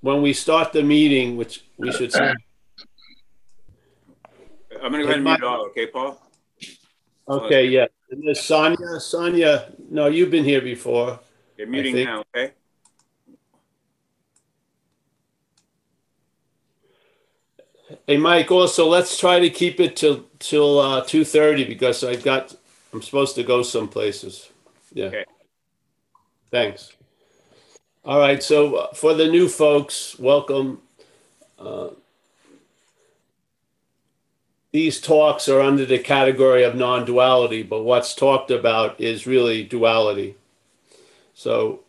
when we start the meeting, which we should say, I'm gonna go ahead and mute all, okay, Paul? okay, yeah. And there's Sonia, Sonia, no, you've been here before. You're muting now, okay? Hey, Mike, also, let's try to keep it till, till, uh, two thirty because I've got, I'm supposed to go some places. Yeah. Okay. Thanks. All right, so uh, for the new folks, welcome. Uh, These talks are under the category of non-duality, but what's talked about is really duality. So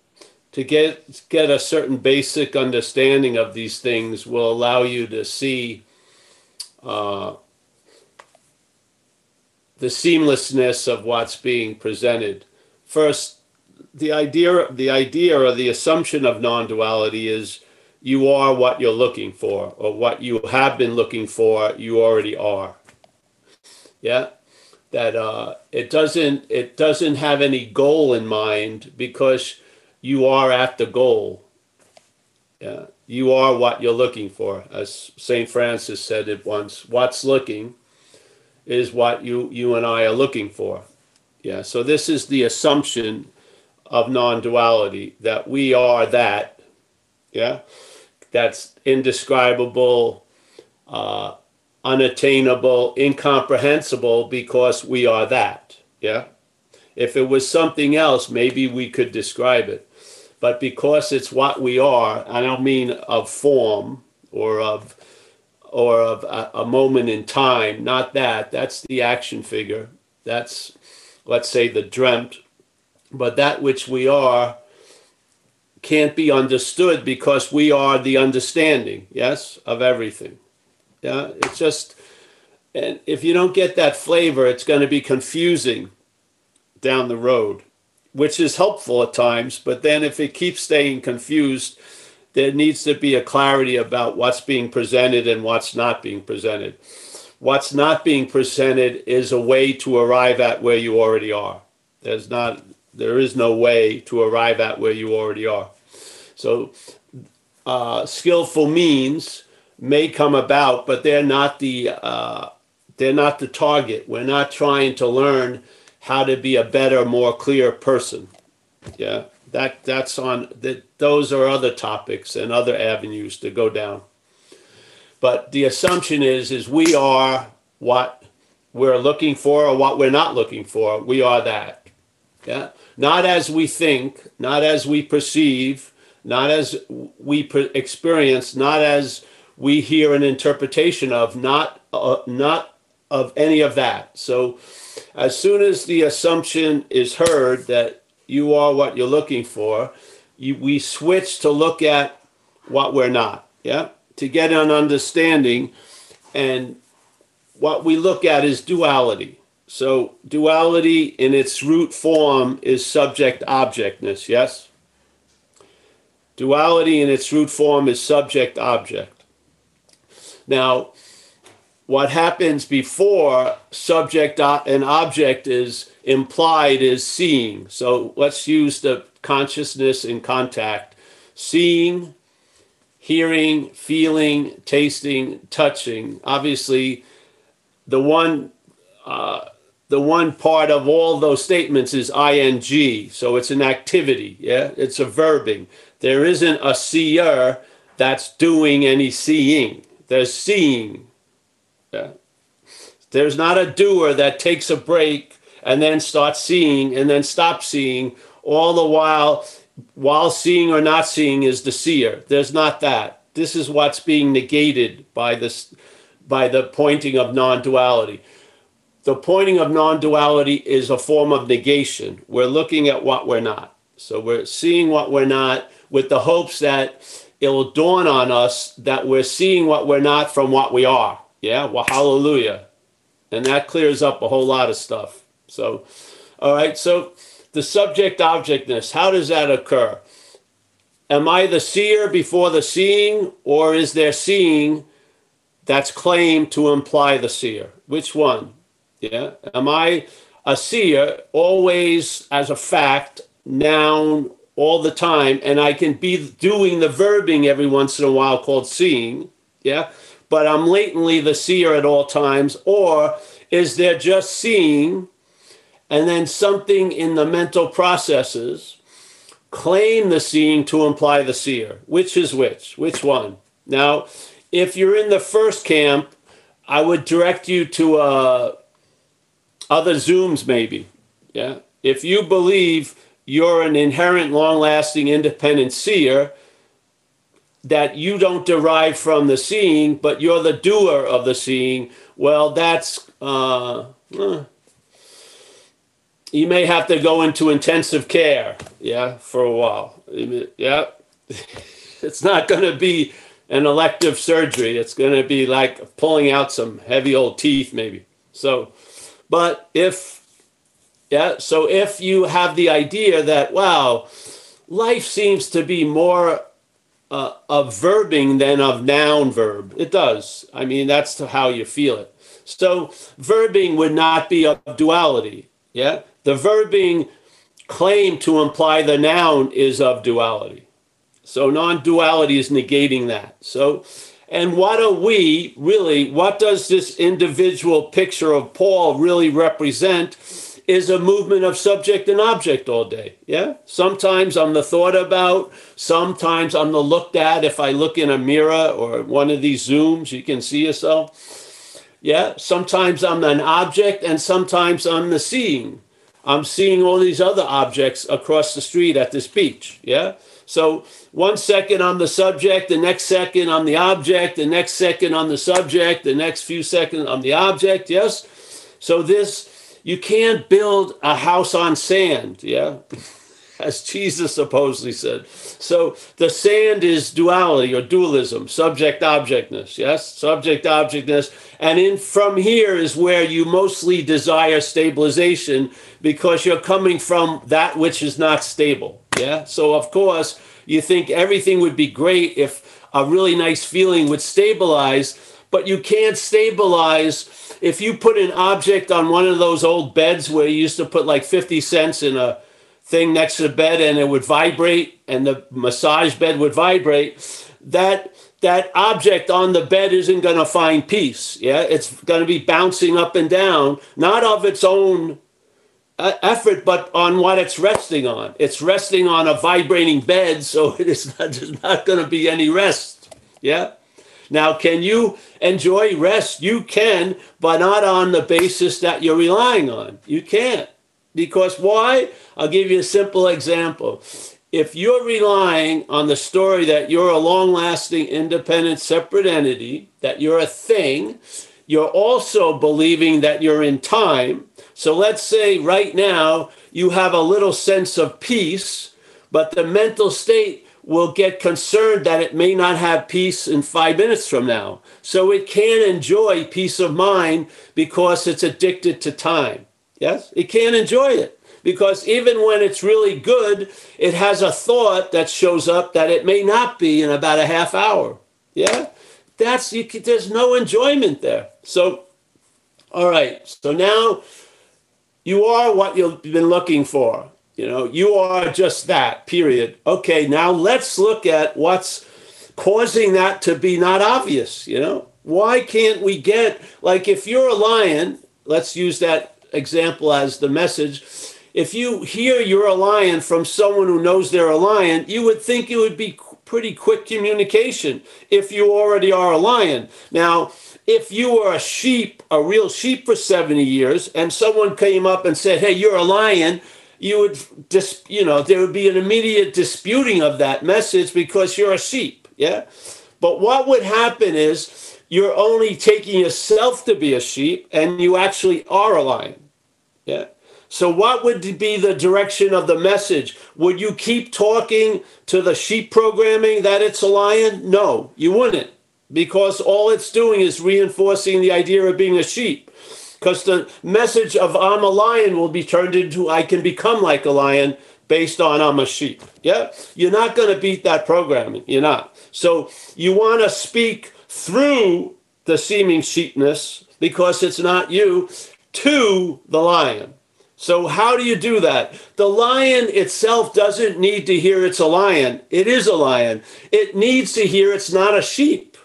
to get, get a certain basic understanding of these things will allow you to see uh, the seamlessness of what's being presented. First, the idea, the idea or the assumption of non-duality is you are what you're looking for, or what you have been looking for, you already are. Yeah, that uh, it doesn't it doesn't have any goal in mind because you are at the goal. Yeah, you are what you're looking for, as Saint Francis said it once. What's looking is what you you and I are looking for. Yeah, so this is the assumption of non-duality that we are that. Yeah, that's indescribable, uh, unattainable, incomprehensible because we are that. Yeah. If it was something else, maybe we could describe it. But because it's what we are, I don't mean of form or of or of a, a moment in time, not that. That's the action figure. That's let's say the dreamt. But that which we are can't be understood because we are the understanding, yes, of everything. Yeah, it's just, and if you don't get that flavor, it's going to be confusing down the road, which is helpful at times. But then if it keeps staying confused, there needs to be a clarity about what's being presented and what's not being presented. What's not being presented is a way to arrive at where you already are. There's not, there is no way to arrive at where you already are. So, uh, skillful means may come about, but they're not the uh, they're not the target. We're not trying to learn how to be a better, more clear person. Yeah, that that's on that. Those are other topics and other avenues to go down. But the assumption is is we are what we're looking for or what we're not looking for. We are that. Yeah, not as we think, not as we perceive, not as we per- experience, not as we hear an interpretation of, not uh, not of any of that. So, as soon as the assumption is heard that you are what you're looking for, you, we switch to look at what we're not. Yeah, to get an understanding, and what we look at is duality. So, duality in its root form is subject objectness, yes? Duality in its root form is subject object. Now, what happens before subject and object is implied is seeing. So let's use the consciousness in contact seeing, hearing, feeling, tasting, touching. Obviously, the one. Uh, the one part of all those statements is ing so it's an activity yeah? It's a verbing. There isn't a seer that's doing any seeing. There's seeing. Yeah. there's not a doer that takes a break and then starts seeing and then stops seeing. All the while while seeing or not seeing is the seer. There's not that. This is what's being negated by this by the pointing of non-duality the pointing of non-duality is a form of negation. We're looking at what we're not. So we're seeing what we're not with the hopes that it'll dawn on us that we're seeing what we're not from what we are. Yeah, well, hallelujah. And that clears up a whole lot of stuff. So, all right, so the subject objectness, how does that occur? Am I the seer before the seeing, or is there seeing that's claimed to imply the seer? Which one? Yeah. Am I a seer always as a fact, noun, all the time, and I can be doing the verbing every once in a while called seeing, yeah, but I'm latently the seer at all times, or is there just seeing and then something in the mental processes claim the seeing to imply the seer? Which is which? Which one? Now, if you're in the first camp, I would direct you to uh, other Zooms, maybe. Yeah. If you believe you're an inherent, long lasting, independent seer, that you don't derive from the seeing, but you're the doer of the seeing, well, that's, uh, uh, you may have to go into intensive care, yeah, for a while. Yeah. it's not going to be an elective surgery. It's going to be like pulling out some heavy old teeth, maybe. So, but if, yeah, so if you have the idea that, wow, life seems to be more uh, of verbing than of noun verb, it does. I mean, that's how you feel it. So, verbing would not be of duality. Yeah. The verbing claim to imply the noun is of duality. So non duality is negating that. So, and what are we really, what does this individual picture of Paul really represent? Is a movement of subject and object all day. Yeah. Sometimes I'm the thought about, sometimes I'm the looked at. If I look in a mirror or one of these Zooms, you can see yourself. Yeah. Sometimes I'm an object and sometimes I'm the seeing. I'm seeing all these other objects across the street at this beach. Yeah. So one second I'm the subject, the next second I'm the object, the next second I'm the subject, the next few seconds I'm the object. Yes. So this, you can't build a house on sand. Yeah. As Jesus supposedly said. So the sand is duality or dualism, subject objectness. Yes. Subject objectness. And in from here is where you mostly desire stabilization because you're coming from that which is not stable. Yeah. So, of course, you think everything would be great if a really nice feeling would stabilize, but you can't stabilize if you put an object on one of those old beds where you used to put like 50 cents in a thing next to the bed and it would vibrate and the massage bed would vibrate that that object on the bed isn't going to find peace yeah it's going to be bouncing up and down not of its own uh, effort, but on what it's resting on. It's resting on a vibrating bed, so it is not, there's not going to be any rest. Yeah. Now, can you enjoy rest? You can, but not on the basis that you're relying on. You can't. Because why? I'll give you a simple example. If you're relying on the story that you're a long lasting, independent, separate entity, that you're a thing, you're also believing that you're in time. So let's say right now you have a little sense of peace, but the mental state will get concerned that it may not have peace in five minutes from now. So it can enjoy peace of mind because it's addicted to time. Yes, it can't enjoy it because even when it's really good, it has a thought that shows up that it may not be in about a half hour. Yeah that's you there's no enjoyment there. So, all right. So now you are what you've been looking for. You know, you are just that. Period. Okay. Now let's look at what's causing that to be not obvious. You know, why can't we get like if you're a lion? Let's use that example as the message. If you hear you're a lion from someone who knows they're a lion, you would think it would be pretty quick communication if you already are a lion. Now, if you were a sheep, a real sheep for 70 years, and someone came up and said, Hey, you're a lion, you would just, you know, there would be an immediate disputing of that message because you're a sheep. Yeah. But what would happen is you're only taking yourself to be a sheep and you actually are a lion. Yeah. So, what would be the direction of the message? Would you keep talking to the sheep programming that it's a lion? No, you wouldn't, because all it's doing is reinforcing the idea of being a sheep. Because the message of I'm a lion will be turned into I can become like a lion based on I'm a sheep. Yeah? You're not going to beat that programming. You're not. So, you want to speak through the seeming sheepness because it's not you to the lion. So, how do you do that? The lion itself doesn't need to hear it's a lion. It is a lion. It needs to hear it's not a sheep.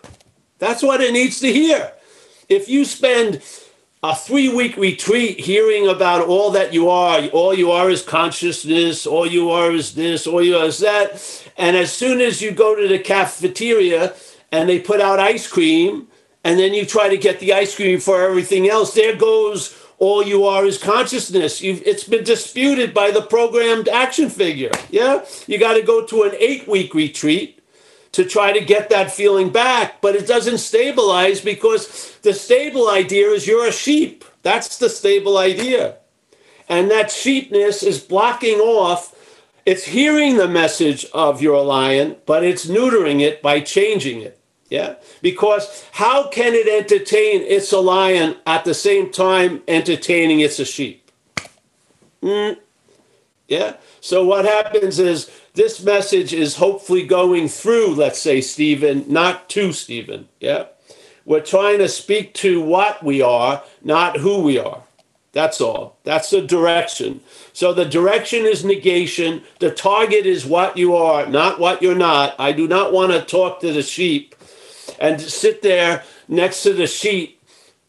That's what it needs to hear. If you spend a three week retreat hearing about all that you are. All you are is consciousness. All you are is this. All you are is that. And as soon as you go to the cafeteria and they put out ice cream, and then you try to get the ice cream for everything else, there goes all you are is consciousness. You've, it's been disputed by the programmed action figure. Yeah? You got to go to an eight week retreat to try to get that feeling back, but it doesn't stabilize because the stable idea is you're a sheep. That's the stable idea. And that sheepness is blocking off, it's hearing the message of your lion, but it's neutering it by changing it. Yeah. Because how can it entertain it's a lion at the same time entertaining it's a sheep? Mm. Yeah. So what happens is this message is hopefully going through, let's say, Stephen, not to Stephen. Yeah. We're trying to speak to what we are, not who we are. That's all. That's the direction. So the direction is negation. The target is what you are, not what you're not. I do not want to talk to the sheep and sit there next to the sheep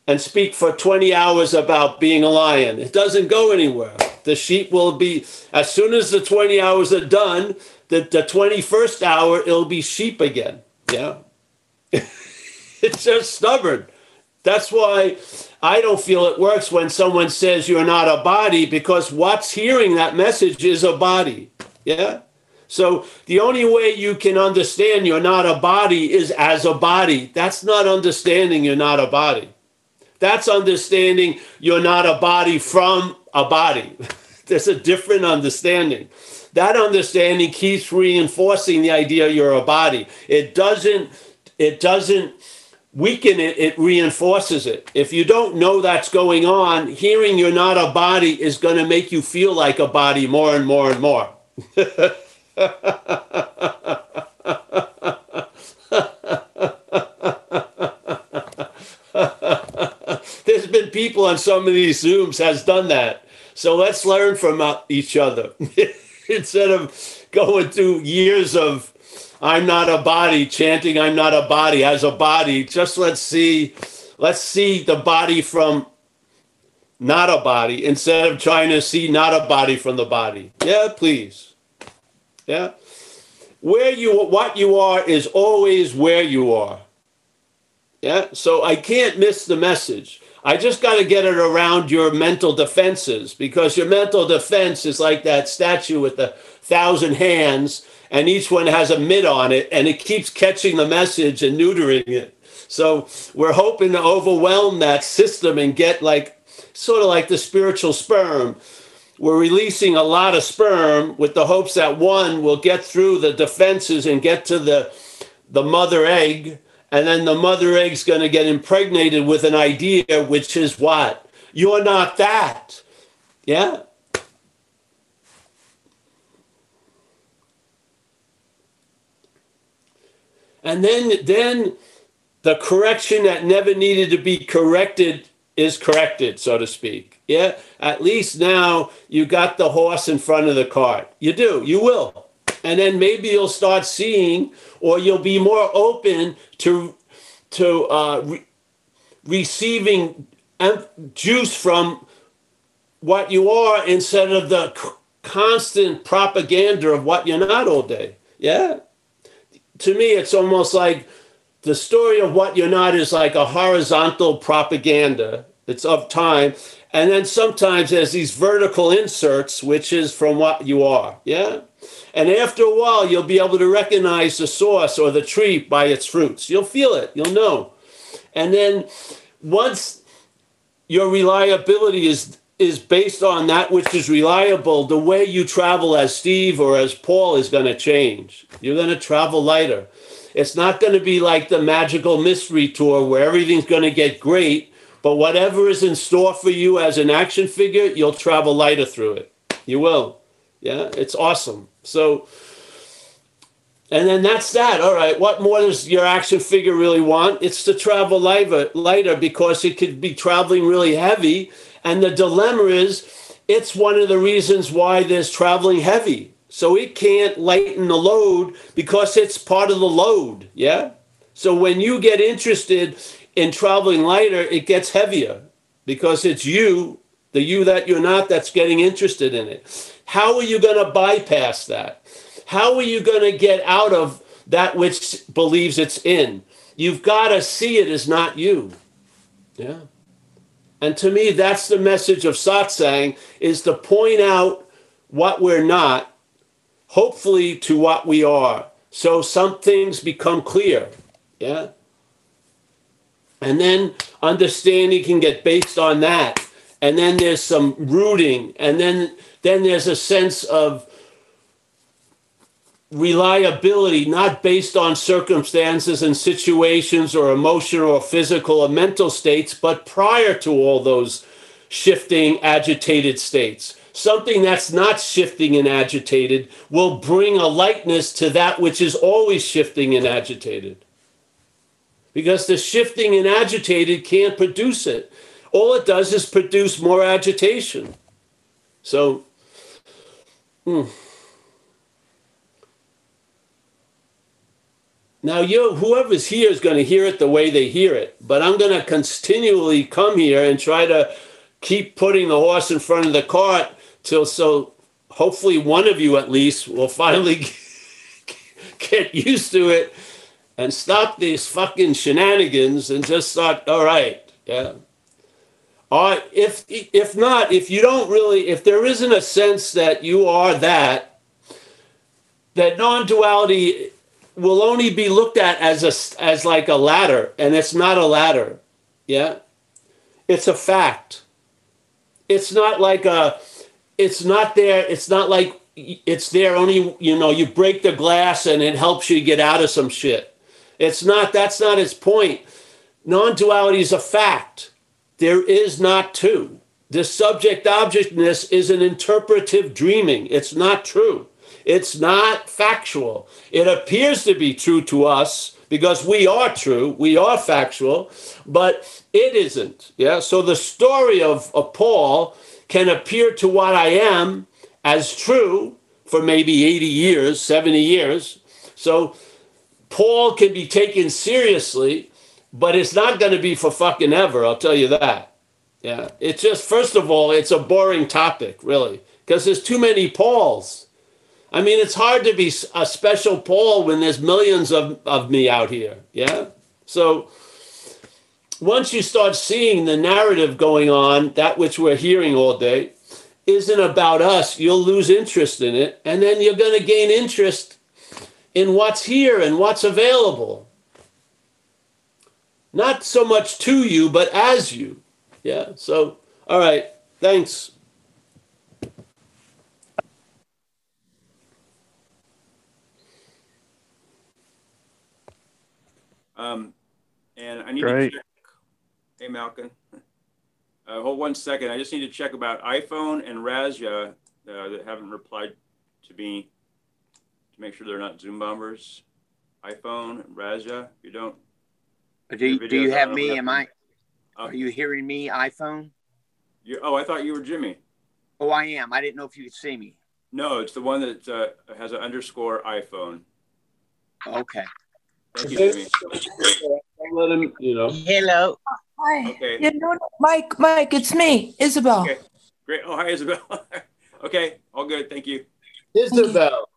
and speak for 20 hours about being a lion. It doesn't go anywhere. The sheep will be, as soon as the 20 hours are done, the, the 21st hour, it'll be sheep again. Yeah. it's just stubborn. That's why I don't feel it works when someone says you're not a body because what's hearing that message is a body. Yeah. So the only way you can understand you're not a body is as a body. That's not understanding you're not a body. That's understanding you're not a body from a body. There's a different understanding. That understanding keeps reinforcing the idea you're a body. It doesn't it doesn't weaken it, it reinforces it. If you don't know that's going on, hearing you're not a body is going to make you feel like a body more and more and more. There's been people on some of these Zooms has done that. So let's learn from uh, each other instead of going through years of I'm not a body chanting I'm not a body as a body. Just let's see let's see the body from not a body instead of trying to see not a body from the body. Yeah, please. Yeah. Where you what you are is always where you are. Yeah. So I can't miss the message. I just got to get it around your mental defenses because your mental defense is like that statue with the thousand hands, and each one has a mitt on it, and it keeps catching the message and neutering it. So we're hoping to overwhelm that system and get like sort of like the spiritual sperm we're releasing a lot of sperm with the hopes that one will get through the defenses and get to the the mother egg and then the mother egg's going to get impregnated with an idea which is what? You're not that. Yeah? And then then the correction that never needed to be corrected is corrected so to speak yeah, at least now you got the horse in front of the cart. You do, you will. And then maybe you'll start seeing, or you'll be more open to to uh, re- receiving juice from what you are instead of the c- constant propaganda of what you're not all day. Yeah. To me, it's almost like the story of what you're not is like a horizontal propaganda. It's of time. And then sometimes there's these vertical inserts, which is from what you are. Yeah. And after a while, you'll be able to recognize the source or the tree by its fruits. You'll feel it, you'll know. And then once your reliability is is based on that which is reliable, the way you travel as Steve or as Paul is going to change. You're going to travel lighter. It's not going to be like the magical mystery tour where everything's going to get great but whatever is in store for you as an action figure, you'll travel lighter through it. You will. Yeah, it's awesome. So, and then that's that. All right. What more does your action figure really want? It's to travel lighter, lighter because it could be traveling really heavy. And the dilemma is it's one of the reasons why there's traveling heavy. So it can't lighten the load because it's part of the load. Yeah. So when you get interested in traveling lighter, it gets heavier because it's you, the you that you're not, that's getting interested in it. How are you going to bypass that? How are you going to get out of that which believes it's in? You've got to see it as not you. Yeah. And to me, that's the message of satsang is to point out what we're not, hopefully to what we are. So some things become clear. Yeah. And then understanding can get based on that. And then there's some rooting. And then then there's a sense of reliability not based on circumstances and situations or emotional or physical or mental states, but prior to all those shifting, agitated states. Something that's not shifting and agitated will bring a lightness to that which is always shifting and agitated. Because the shifting and agitated can't produce it. All it does is produce more agitation. So, hmm. Now, you, whoever's here is going to hear it the way they hear it, but I'm going to continually come here and try to keep putting the horse in front of the cart till so hopefully one of you at least will finally get used to it and stop these fucking shenanigans and just thought, all right, yeah. Right, if if not, if you don't really, if there isn't a sense that you are that, that non-duality will only be looked at as a as like a ladder, and it's not a ladder. Yeah, it's a fact. It's not like a. It's not there. It's not like it's there only. You know, you break the glass and it helps you get out of some shit. It's not. That's not its point. Non-duality is a fact. There is not two. The subject objectness is an interpretive dreaming. It's not true. It's not factual. It appears to be true to us because we are true, we are factual, but it isn't. Yeah. So the story of, of Paul can appear to what I am as true for maybe 80 years, 70 years. So Paul can be taken seriously, but it's not going to be for fucking ever, I'll tell you that. Yeah. It's just, first of all, it's a boring topic, really, because there's too many Pauls. I mean, it's hard to be a special Paul when there's millions of, of me out here. Yeah. So once you start seeing the narrative going on, that which we're hearing all day, isn't about us, you'll lose interest in it. And then you're going to gain interest in what's here and what's available. Not so much to you, but as you. Yeah. So, all right. Thanks. Um, and I need Great. to check. Hey, Malcolm. Uh, hold one second. I just need to check about iPhone and Razia uh, that haven't replied to me to make sure they're not Zoom bombers. iPhone, Raja, If you don't. Do you, do you have me? Am I? Are you hearing me, iPhone? You, oh, I thought you were Jimmy. Oh, I am. I didn't know if you could see me. No, it's the one that uh, has an underscore iPhone. Okay. Thank you, Jimmy. Let him, you know. Hello. Hi. Okay. You know, Mike, Mike, it's me, Isabel. Okay. Great. Oh, hi, Isabel. okay. All good. Thank you. Isabel.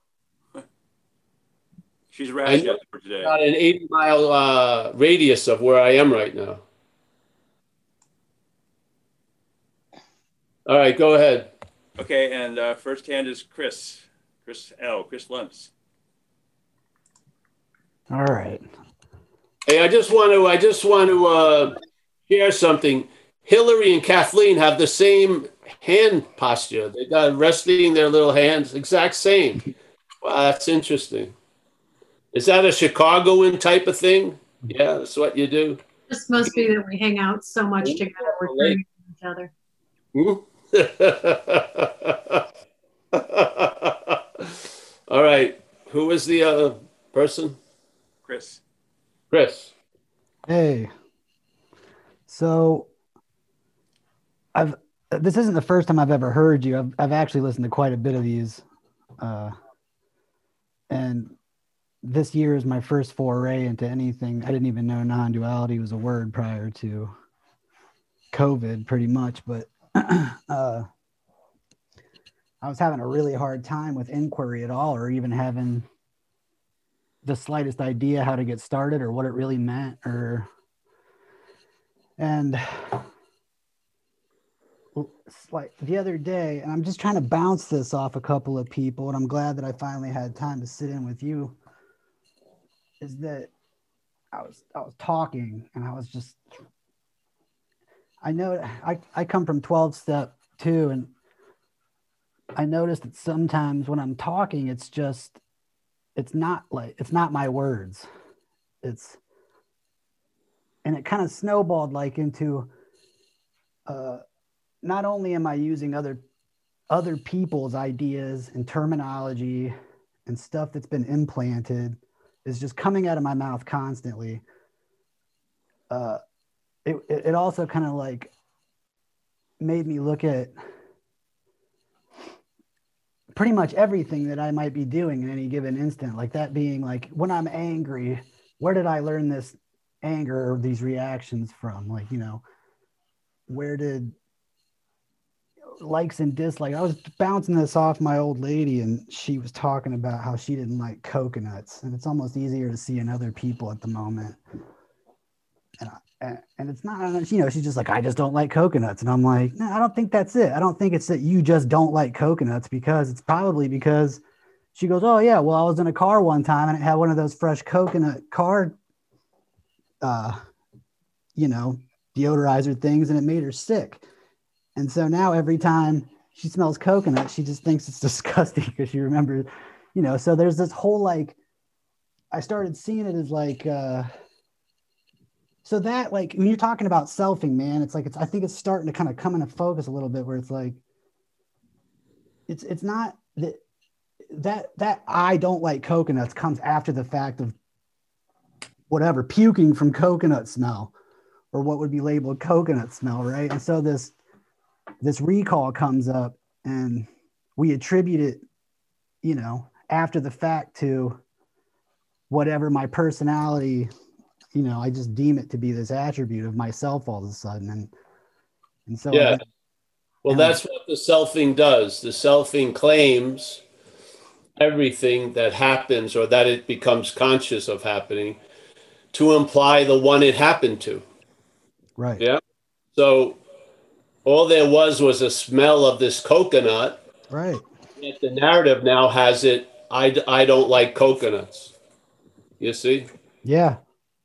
She's rash for today. About an 80 mile uh, radius of where I am right now. All right, go ahead. Okay, and uh, first hand is Chris. Chris L. Chris Luntz. All right. Hey, I just want to I just want to uh, share something. Hillary and Kathleen have the same hand posture. They got resting their little hands, exact same. Wow, that's interesting. Is that a Chicagoan type of thing? Yeah, that's what you do. This must be that we hang out so much together. We're each other. All right. Who is the uh, person? Chris. Chris. Hey. So I've this isn't the first time I've ever heard you. I've, I've actually listened to quite a bit of these. Uh, and this year is my first foray into anything. I didn't even know non duality was a word prior to COVID, pretty much. But uh, I was having a really hard time with inquiry at all, or even having the slightest idea how to get started or what it really meant, or and like the other day, and I'm just trying to bounce this off a couple of people, and I'm glad that I finally had time to sit in with you. Is that I was I was talking and I was just I know I, I come from 12 step too and I noticed that sometimes when I'm talking, it's just it's not like it's not my words. It's and it kind of snowballed like into uh not only am I using other other people's ideas and terminology and stuff that's been implanted is just coming out of my mouth constantly. Uh, it, it also kind of like made me look at pretty much everything that I might be doing in any given instant, like that being like when I'm angry, where did I learn this anger or these reactions from? Like, you know, where did likes and dislikes. I was bouncing this off my old lady, and she was talking about how she didn't like coconuts, and it's almost easier to see in other people at the moment. And I, and it's not, you know, she's just like, I just don't like coconuts, and I'm like, no, I don't think that's it. I don't think it's that you just don't like coconuts because it's probably because she goes, oh yeah, well I was in a car one time and it had one of those fresh coconut car, uh, you know, deodorizer things, and it made her sick and so now every time she smells coconut, she just thinks it's disgusting because she remembers, you know. So there's this whole like, I started seeing it as like, uh, so that like when you're talking about selfing, man, it's like it's I think it's starting to kind of come into focus a little bit where it's like, it's it's not that that that I don't like coconuts comes after the fact of whatever puking from coconut smell or what would be labeled coconut smell, right? And so this this recall comes up and we attribute it, you know, after the fact to whatever my personality, you know, I just deem it to be this attribute of myself all of a sudden. And, and so, yeah. Well, that's what the selfing does. The selfing claims everything that happens or that it becomes conscious of happening to imply the one it happened to. Right. Yeah. So all there was was a smell of this coconut. Right. Yet the narrative now has it. I, I don't like coconuts. You see? Yeah.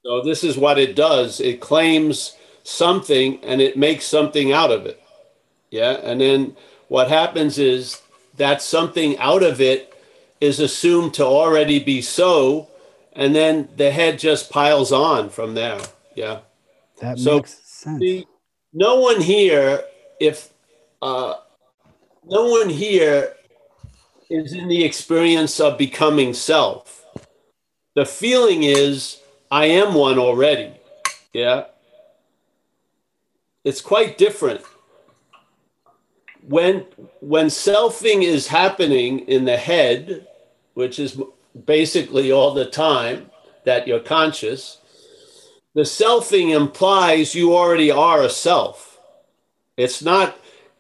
So this is what it does. It claims something and it makes something out of it. Yeah. And then what happens is that something out of it is assumed to already be so. And then the head just piles on from there. Yeah. That so makes sense. The, no one here if uh, no one here is in the experience of becoming self, the feeling is, I am one already. Yeah. It's quite different. When, when selfing is happening in the head, which is basically all the time that you're conscious, the selfing implies you already are a self it's not,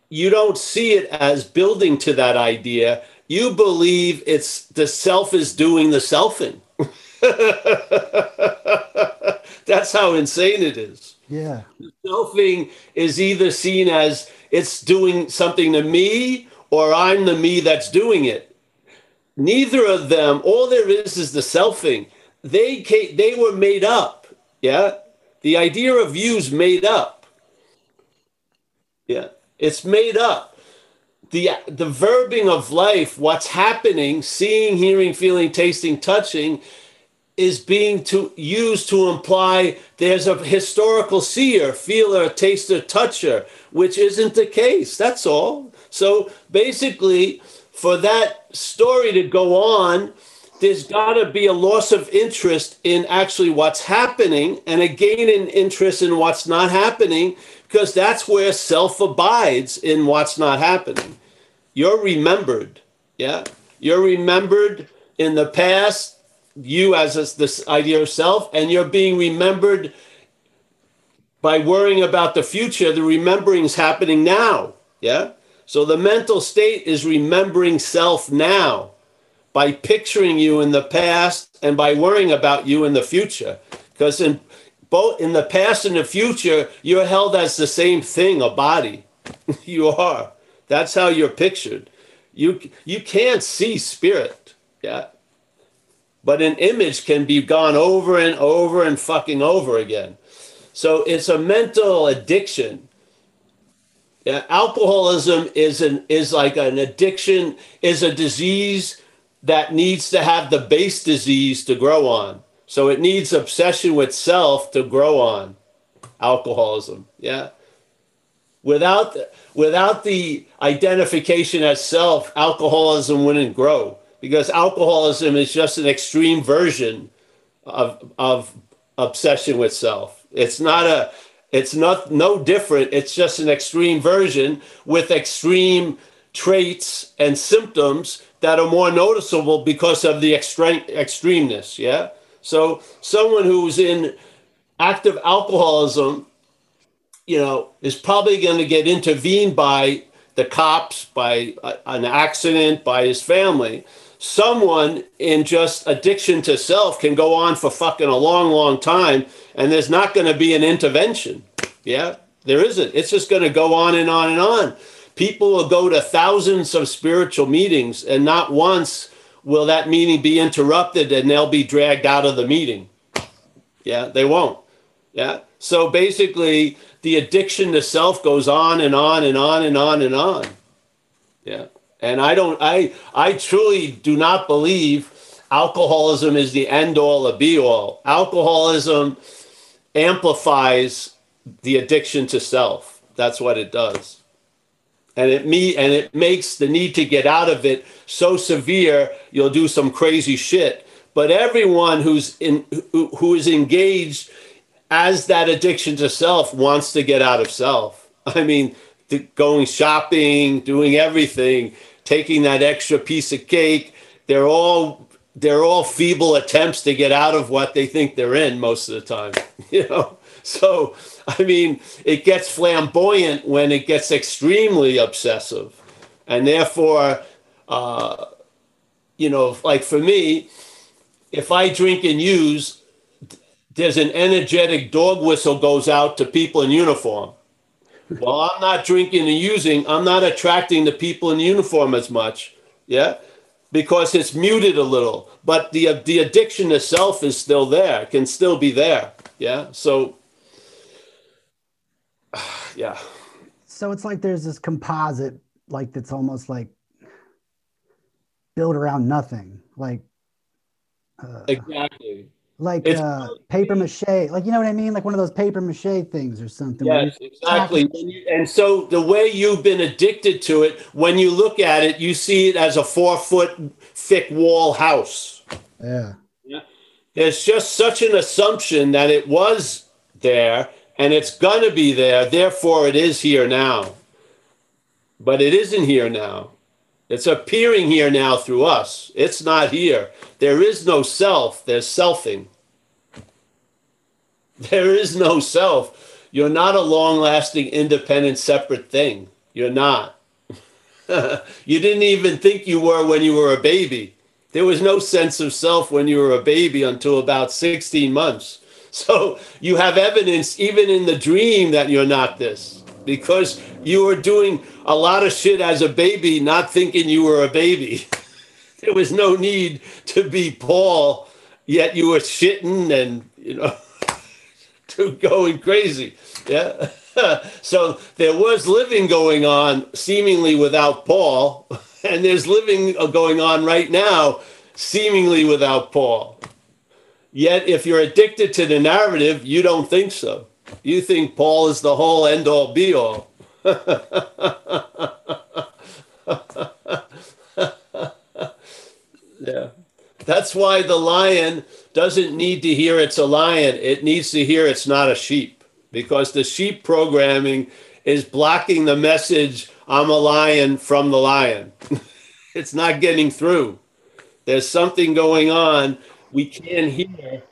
you don't see it as building to that idea. You believe it's the self is doing the selfing. That's how insane it is. Yeah. selfing is either seen as it's doing something to me or I'm the me that's doing it. Neither of them, all there is is the selfing. They they were made up. Yeah. The idea of you's made up. Yeah, it's made up. The, the verbing of life, what's happening, seeing, hearing, feeling, tasting, touching, is being to used to imply there's a historical seer, feeler, taster, toucher, which isn't the case. That's all. So basically, for that story to go on, there's got to be a loss of interest in actually what's happening and a gain in interest in what's not happening because that's where self abides in what's not happening. You're remembered. Yeah. You're remembered in the past, you as this idea of self, and you're being remembered by worrying about the future. The remembering is happening now. Yeah. So the mental state is remembering self now by picturing you in the past and by worrying about you in the future. Because in both in the past and the future, you're held as the same thing, a body. you are. That's how you're pictured. You you can't see spirit. Yeah. But an image can be gone over and over and fucking over again. So it's a mental addiction yeah, alcoholism is an is like an addiction, is a disease that needs to have the base disease to grow on. So it needs obsession with self to grow on. Alcoholism, yeah. Without without the identification as self, alcoholism wouldn't grow because alcoholism is just an extreme version of of obsession with self. It's not a it's not no different. It's just an extreme version with extreme traits and symptoms that are more noticeable because of the extreme extremeness. Yeah. So someone who's in active alcoholism, you know, is probably going to get intervened by the cops, by an accident, by his family. Someone in just addiction to self can go on for fucking a long, long time and there's not going to be an intervention. Yeah, there isn't. It's just going to go on and on and on. People will go to thousands of spiritual meetings, and not once will that meeting be interrupted and they'll be dragged out of the meeting. Yeah, they won't. Yeah. So basically, the addiction to self goes on and on and on and on and on. Yeah. And I don't, I, I truly do not believe alcoholism is the end all or be all. Alcoholism amplifies the addiction to self. That's what it does. And it me and it makes the need to get out of it so severe you'll do some crazy shit. But everyone who's in who, who is engaged as that addiction to self wants to get out of self. I mean, the, going shopping, doing everything, taking that extra piece of cake, they're all they're all feeble attempts to get out of what they think they're in most of the time, you know. So, I mean, it gets flamboyant when it gets extremely obsessive. And therefore, uh, you know, like for me, if I drink and use, there's an energetic dog whistle goes out to people in uniform. Well, I'm not drinking and using, I'm not attracting the people in uniform as much. Yeah because it's muted a little, but the the addiction itself is still there, can still be there. Yeah. So, yeah. So it's like there's this composite, like that's almost like built around nothing, like. Uh, exactly like uh, paper mache, like you know what I mean, like one of those paper mache things or something. Yes, exactly. You, and so the way you've been addicted to it, when you look at it, you see it as a four foot thick wall house. Yeah. Yeah. There's just such an assumption that it was there and it's gonna be there, therefore it is here now. But it isn't here now. It's appearing here now through us. It's not here. There is no self, there's selfing. There is no self. You're not a long lasting, independent, separate thing. You're not. you didn't even think you were when you were a baby. There was no sense of self when you were a baby until about 16 months. So you have evidence, even in the dream, that you're not this because you were doing a lot of shit as a baby, not thinking you were a baby. there was no need to be Paul, yet you were shitting and, you know. to going crazy. Yeah. so there was living going on seemingly without Paul, and there's living uh, going on right now seemingly without Paul. Yet, if you're addicted to the narrative, you don't think so. You think Paul is the whole end all be all. yeah. That's why the lion doesn't need to hear it's a lion. It needs to hear it's not a sheep. because the sheep programming is blocking the message I'm a lion from the lion. it's not getting through. There's something going on. We can't hear.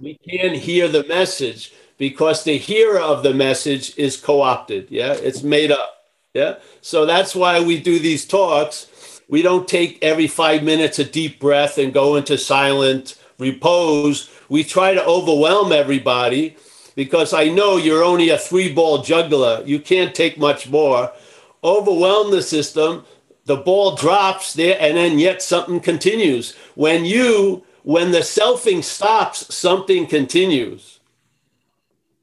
We can't hear the message because the hearer of the message is co-opted. Yeah, it's made up. Yeah, so that's why we do these talks. We don't take every five minutes a deep breath and go into silent repose. We try to overwhelm everybody because I know you're only a three ball juggler. You can't take much more. Overwhelm the system. The ball drops there, and then yet something continues. When you, when the selfing stops, something continues.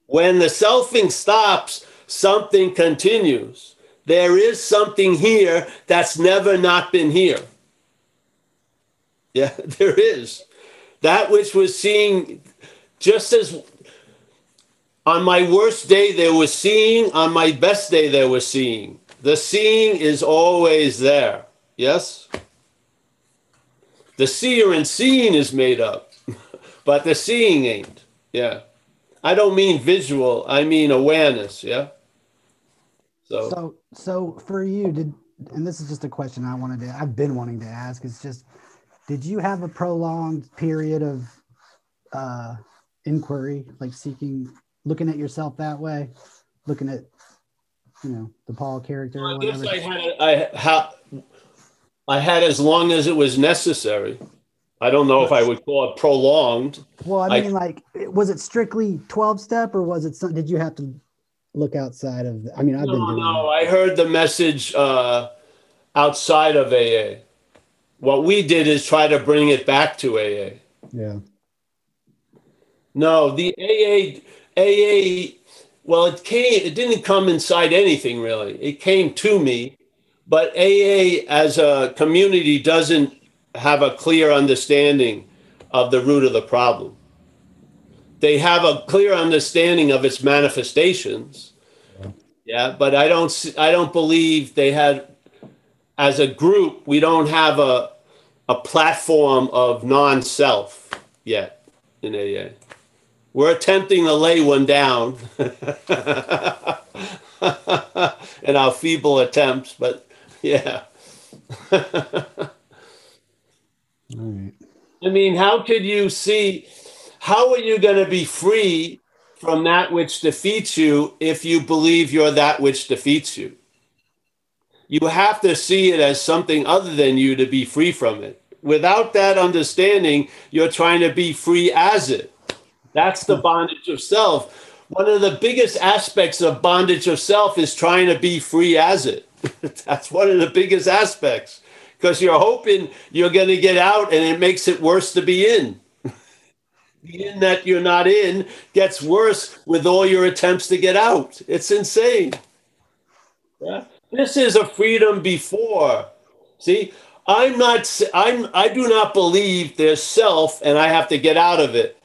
When the selfing stops, something continues. There is something here that's never not been here. Yeah, there is. That which was seeing, just as on my worst day there was seeing, on my best day there was seeing. The seeing is always there. Yes? The seer and seeing is made up, but the seeing ain't. Yeah. I don't mean visual, I mean awareness. Yeah. So, so, so for you, did, and this is just a question I wanted to, I've been wanting to ask. It's just, did you have a prolonged period of uh, inquiry, like seeking, looking at yourself that way, looking at, you know, the Paul character? Well, I guess I had, I, ha, I had as long as it was necessary. I don't know if I would call it prolonged. Well, I mean, I, like, was it strictly 12 step or was it, some, did you have to look outside of, I mean, I've no, been doing No, that. I heard the message uh, outside of AA. What we did is try to bring it back to AA. Yeah. No, the AA, AA, well, it came, it didn't come inside anything really. It came to me, but AA as a community doesn't have a clear understanding of the root of the problem. They have a clear understanding of its manifestations. Yeah, but I don't I don't believe they had as a group we don't have a a platform of non-self yet in AA. We're attempting to lay one down in our feeble attempts, but yeah. right. I mean, how could you see? How are you going to be free from that which defeats you if you believe you're that which defeats you? You have to see it as something other than you to be free from it. Without that understanding, you're trying to be free as it. That's the bondage of self. One of the biggest aspects of bondage of self is trying to be free as it. That's one of the biggest aspects because you're hoping you're going to get out and it makes it worse to be in. in that you're not in gets worse with all your attempts to get out. It's insane. Yeah? This is a freedom before. See, I'm not I'm I do not believe there's self and I have to get out of it.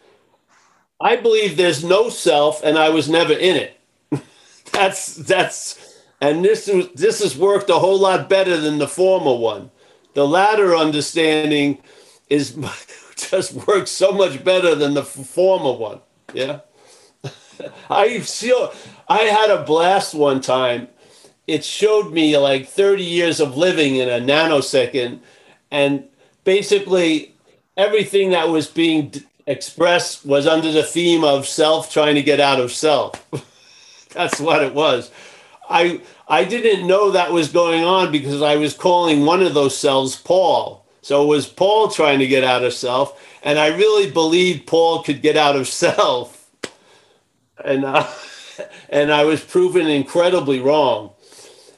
I believe there's no self and I was never in it. that's that's and this is, this has worked a whole lot better than the former one. The latter understanding is just works so much better than the former one. Yeah. I feel I had a blast one time. It showed me like 30 years of living in a nanosecond and basically everything that was being expressed was under the theme of self trying to get out of self. That's what it was. I I didn't know that was going on because I was calling one of those cells Paul. So it was Paul trying to get out of self, and I really believed Paul could get out of self, and uh, and I was proven incredibly wrong.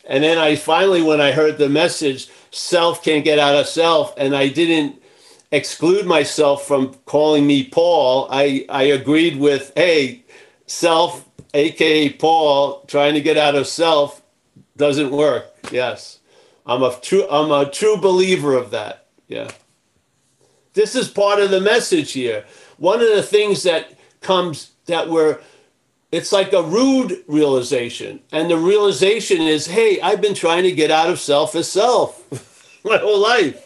And then I finally, when I heard the message, self can't get out of self, and I didn't exclude myself from calling me Paul. I I agreed with hey, self aka Paul, trying to get out of self doesn't work. Yes. I'm a true I'm a true believer of that. Yeah. This is part of the message here. One of the things that comes that we're it's like a rude realization. And the realization is, hey, I've been trying to get out of self as self my whole life.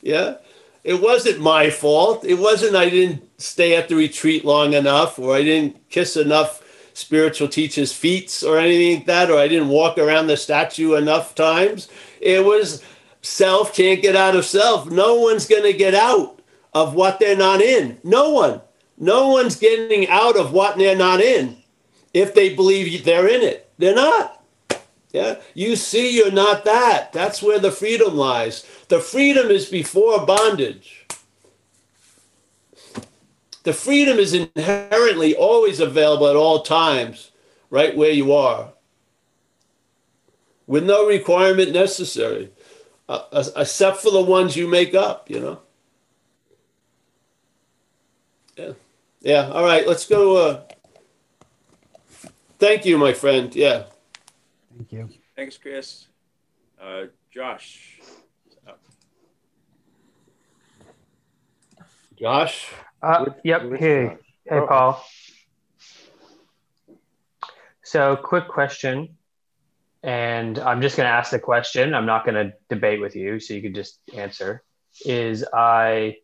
Yeah. It wasn't my fault. It wasn't I didn't stay at the retreat long enough or I didn't kiss enough spiritual teacher's feats or anything like that, or I didn't walk around the statue enough times. It was self can't get out of self. No one's going to get out of what they're not in. No one. No one's getting out of what they're not in if they believe they're in it. They're not. Yeah. You see, you're not that. That's where the freedom lies. The freedom is before bondage. The freedom is inherently always available at all times, right where you are, with no requirement necessary, uh, except for the ones you make up, you know? Yeah. Yeah. All right. Let's go. Uh, thank you, my friend. Yeah. Thank you. Thanks, Chris. Uh, Josh. Josh? Uh, yep. Hey, hey, Paul. So, quick question, and I'm just going to ask the question. I'm not going to debate with you, so you could just answer. Is I,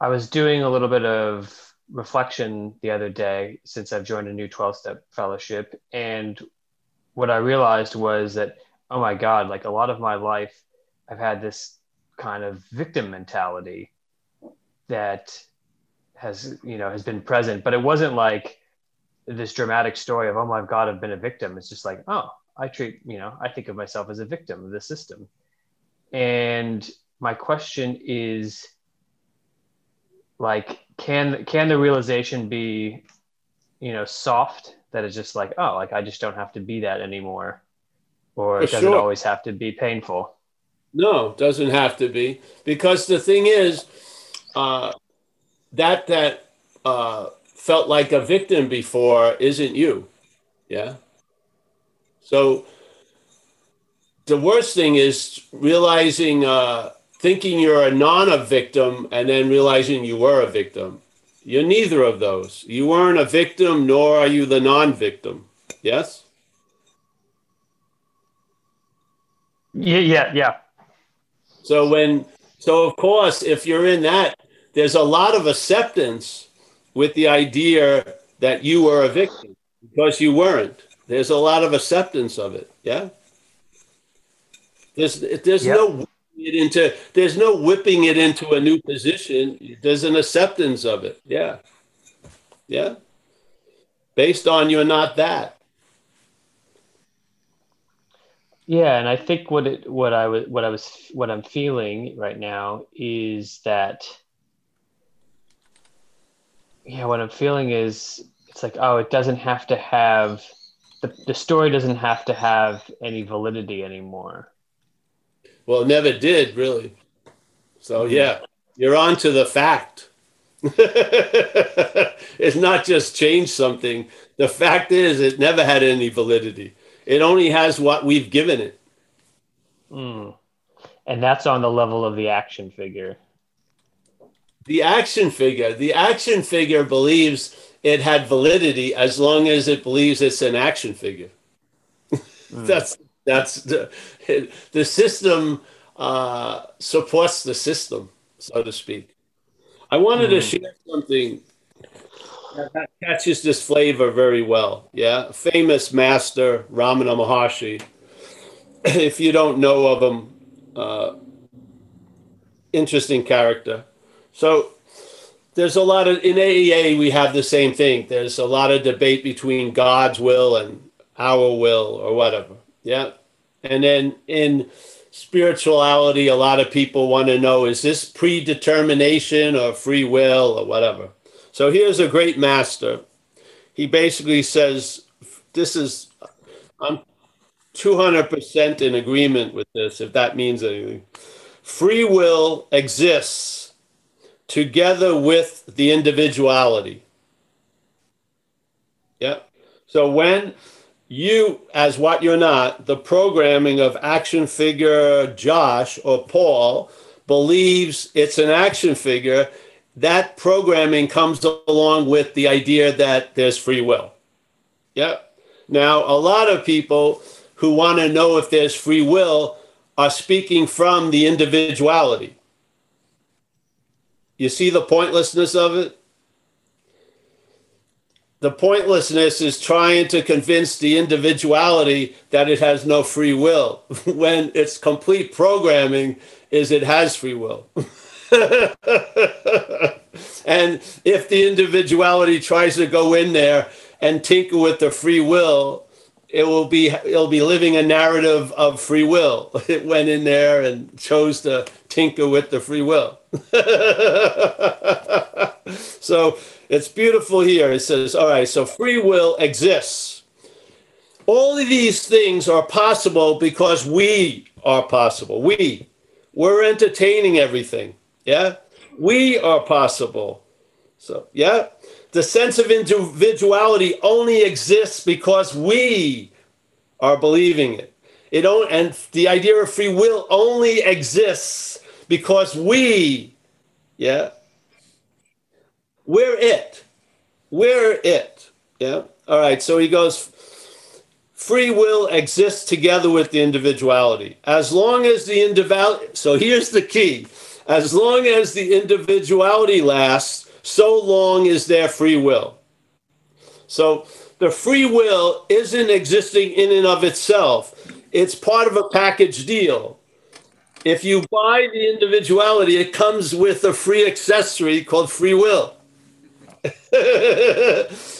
I was doing a little bit of reflection the other day since I've joined a new 12 step fellowship, and what I realized was that, oh my God, like a lot of my life, I've had this kind of victim mentality that has, you know, has been present, but it wasn't like this dramatic story of, oh my God, I've been a victim. It's just like, oh, I treat, you know, I think of myself as a victim of the system. And my question is like, can, can the realization be, you know, soft that it's just like, oh, like I just don't have to be that anymore, or does sure. it always have to be painful? No, doesn't have to be because the thing is, uh, that that uh, felt like a victim before isn't you, yeah. So the worst thing is realizing, uh, thinking you're a non a victim and then realizing you were a victim. You're neither of those. You weren't a victim, nor are you the non victim. Yes? Yeah, yeah, yeah. So, when, so of course, if you're in that, there's a lot of acceptance with the idea that you were a victim because you weren't. There's a lot of acceptance of it. Yeah. There's, there's yep. no it into there's no whipping it into a new position there's an acceptance of it yeah yeah based on you're not that yeah and i think what it what i was what i was what i'm feeling right now is that yeah what i'm feeling is it's like oh it doesn't have to have the, the story doesn't have to have any validity anymore well, it never did really. So yeah, you're on to the fact. it's not just changed something. The fact is, it never had any validity. It only has what we've given it. Mm. And that's on the level of the action figure. The action figure. The action figure believes it had validity as long as it believes it's an action figure. Mm. that's that's the, the system uh, supports the system, so to speak. I wanted mm. to hmm. share something that catches this flavor very well. Yeah, famous master Ramana Maharshi. if you don't know of him, uh, interesting character. So there's a lot of in AA we have the same thing. There's a lot of debate between God's will and our will or whatever. Yeah. And then in spirituality, a lot of people want to know is this predetermination or free will or whatever? So here's a great master. He basically says, This is, I'm 200% in agreement with this, if that means anything. Free will exists together with the individuality. Yeah. So when you as what you're not, the programming of action figure Josh or Paul believes it's an action figure, that programming comes along with the idea that there's free will. Yeah. Now, a lot of people who want to know if there's free will are speaking from the individuality. You see the pointlessness of it? the pointlessness is trying to convince the individuality that it has no free will when its complete programming is it has free will. and if the individuality tries to go in there and tinker with the free will, it will be it'll be living a narrative of free will. It went in there and chose to tinker with the free will. so it's beautiful here. It says, all right, so free will exists. All of these things are possible because we are possible. We, we're entertaining everything. Yeah. We are possible. So, yeah. The sense of individuality only exists because we are believing it. It don't, and the idea of free will only exists because we, yeah, we're it. We're it. Yeah. All right. So he goes, free will exists together with the individuality. As long as the individual, so here's the key as long as the individuality lasts, so long is there free will. So the free will isn't existing in and of itself, it's part of a package deal. If you buy the individuality, it comes with a free accessory called free will.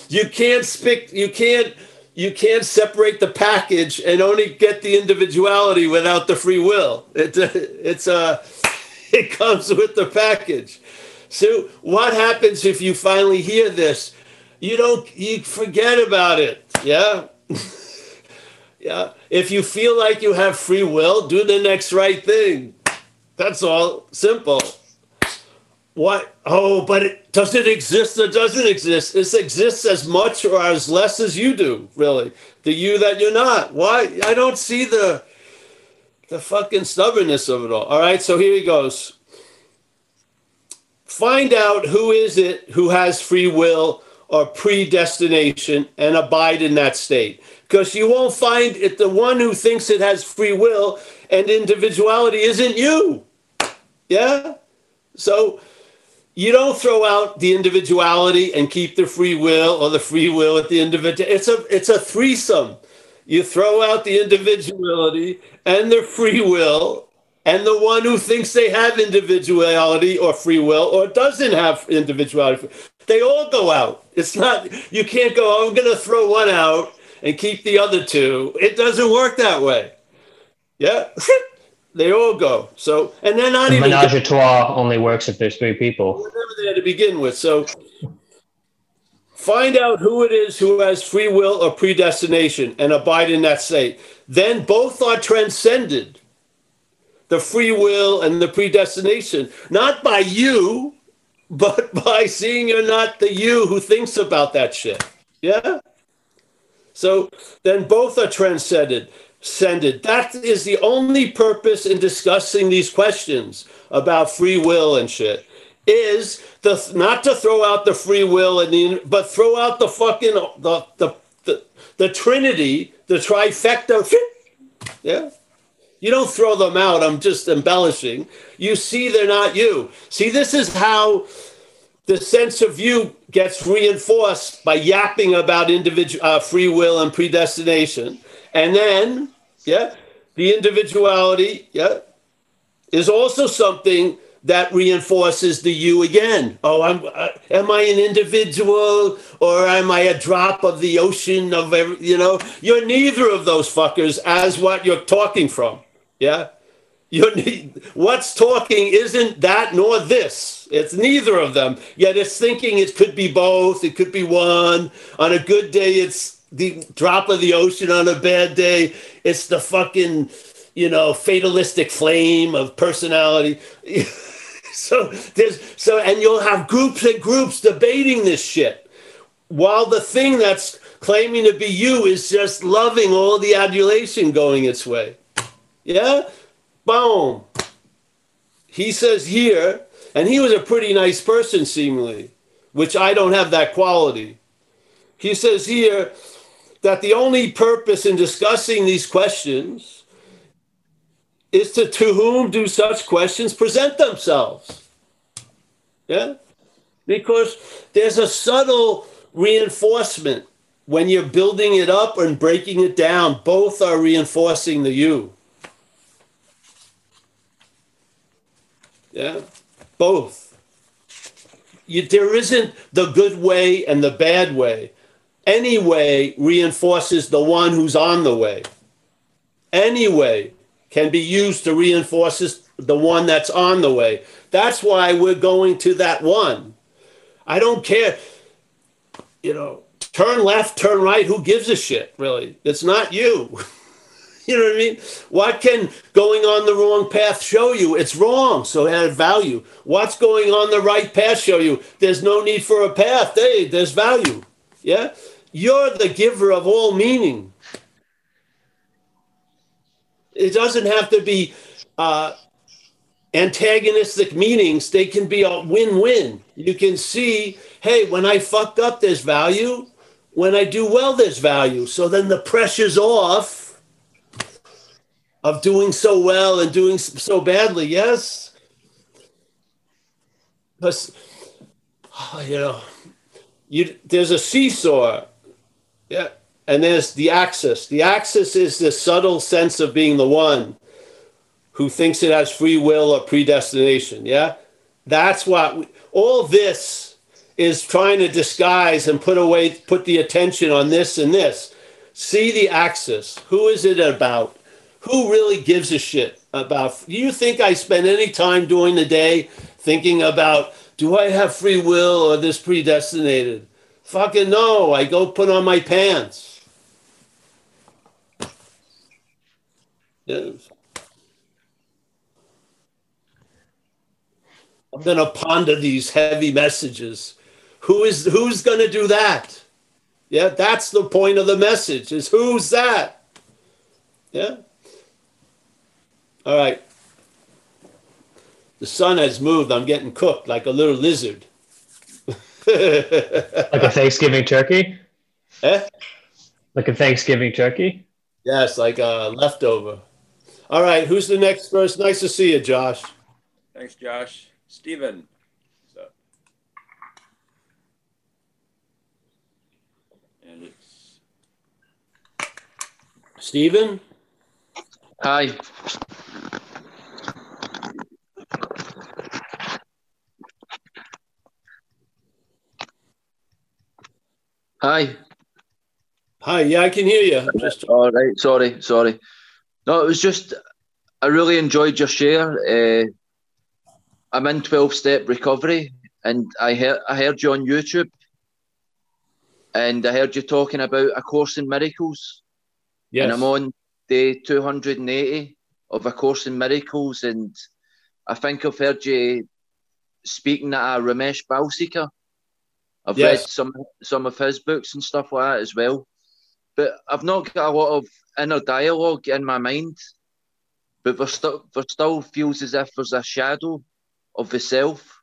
you can't speak, you can't you can't separate the package and only get the individuality without the free will. It, it's uh, a it comes with the package. So what happens if you finally hear this? You don't you forget about it. Yeah. Yeah. If you feel like you have free will, do the next right thing. That's all. Simple. What? Oh, but it, does it exist or doesn't exist? It exists as much or as less as you do, really. The you that you're not. Why? I don't see the the fucking stubbornness of it all. All right, so here he goes. Find out who is it who has free will or predestination and abide in that state. Because you won't find it the one who thinks it has free will and individuality isn't you. Yeah? So you don't throw out the individuality and keep the free will or the free will at the individual. It's a it's a threesome. You throw out the individuality and the free will, and the one who thinks they have individuality or free will or doesn't have individuality. They all go out. It's not, you can't go, oh, I'm to throw one out and keep the other two. It doesn't work that way. Yeah. they all go. So, and they're not the even. Menage a trois only works if there's three people. Never there to begin with. So, Find out who it is who has free will or predestination and abide in that state. Then both are transcended the free will and the predestination, not by you, but by seeing you're not the you who thinks about that shit. Yeah? So then both are transcended. Ascended. That is the only purpose in discussing these questions about free will and shit is the not to throw out the free will and the but throw out the fucking the the the, the trinity the trifecta yeah you don't throw them out i'm just embellishing you see they're not you see this is how the sense of you gets reinforced by yapping about individual uh, free will and predestination and then yeah the individuality yeah is also something that reinforces the you again. Oh, I'm, uh, am I an individual or am I a drop of the ocean of every, you know, you're neither of those fuckers as what you're talking from. Yeah. You're, what's talking isn't that nor this. It's neither of them. Yet it's thinking it could be both. It could be one. On a good day, it's the drop of the ocean. On a bad day, it's the fucking, you know, fatalistic flame of personality. so there's so and you'll have groups and groups debating this shit while the thing that's claiming to be you is just loving all the adulation going its way yeah boom he says here and he was a pretty nice person seemingly which i don't have that quality he says here that the only purpose in discussing these questions is to to whom do such questions present themselves? Yeah? Because there's a subtle reinforcement. When you're building it up and breaking it down, both are reinforcing the you. Yeah, both. You, there isn't the good way and the bad way. Any way reinforces the one who's on the way. Any way can be used to reinforce the one that's on the way. That's why we're going to that one. I don't care. You know, turn left, turn right. Who gives a shit, really? It's not you. you know what I mean? What can going on the wrong path show you? It's wrong, so it had value. What's going on the right path show you? There's no need for a path. Hey, there's value. Yeah? You're the giver of all meaning. It doesn't have to be uh, antagonistic meanings, they can be a win win. You can see, hey, when I fucked up, there's value. When I do well, there's value. So then the pressure's off of doing so well and doing so badly. Yes. But, oh, you know, you, there's a seesaw. Yeah. And there's the axis. The axis is the subtle sense of being the one who thinks it has free will or predestination. Yeah. That's what we, all this is trying to disguise and put away, put the attention on this and this. See the axis. Who is it about? Who really gives a shit about? Do you think I spend any time during the day thinking about do I have free will or this predestinated? Fucking no. I go put on my pants. Yes. I'm going to ponder these heavy messages. Who is who's going to do that? Yeah, that's the point of the message is who's that? Yeah. All right. The sun has moved. I'm getting cooked like a little lizard. like a Thanksgiving turkey? Eh? Like a Thanksgiving turkey? Yes, like a leftover. All right, who's the next person? Nice to see you, Josh. Thanks, Josh. Stephen. So, and it's Stephen. Hi. Hi. Hi. Yeah, I can hear you. Just all right. Sorry. Sorry. No, it was just I really enjoyed your share. Uh, I'm in 12 step recovery and I heard I heard you on YouTube and I heard you talking about a course in miracles. Yes. And I'm on day 280 of a course in miracles and I think I've heard you speaking at a Ramesh Balsekar. I've yes. read some some of his books and stuff like that as well. But I've not got a lot of inner dialogue in my mind. But there still there still feels as if there's a shadow of the self.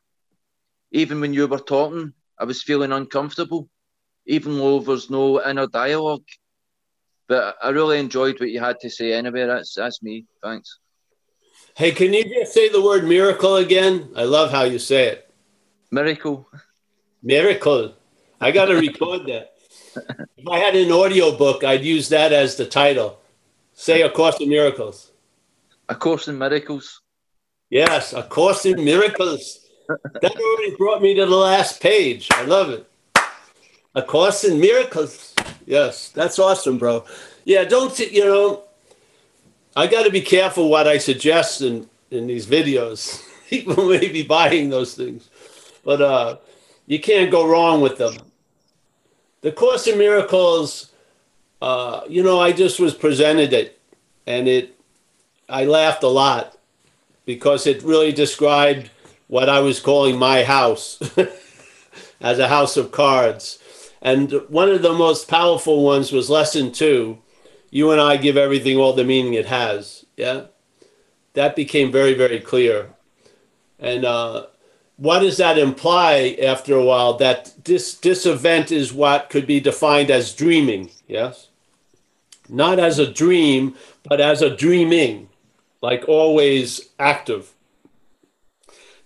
Even when you were talking, I was feeling uncomfortable, even though there's no inner dialogue. But I really enjoyed what you had to say anyway. That's that's me. Thanks. Hey, can you just say the word miracle again? I love how you say it. Miracle. Miracle. I got to record that. If I had an audio book, I'd use that as the title. Say A Course in Miracles. A Course in Miracles. Yes, A Course in Miracles. that already brought me to the last page. I love it. A Course in Miracles. Yes, that's awesome, bro. Yeah, don't, you know, I got to be careful what I suggest in, in these videos. People may be buying those things, but uh, you can't go wrong with them. The Course in Miracles, uh, you know, I just was presented it, and it, I laughed a lot because it really described what I was calling my house as a house of cards. And one of the most powerful ones was lesson two. You and I give everything all the meaning it has. Yeah. That became very, very clear. And uh, what does that imply after a while? That this, this event is what could be defined as dreaming. Yes. Not as a dream, but as a dreaming like always active.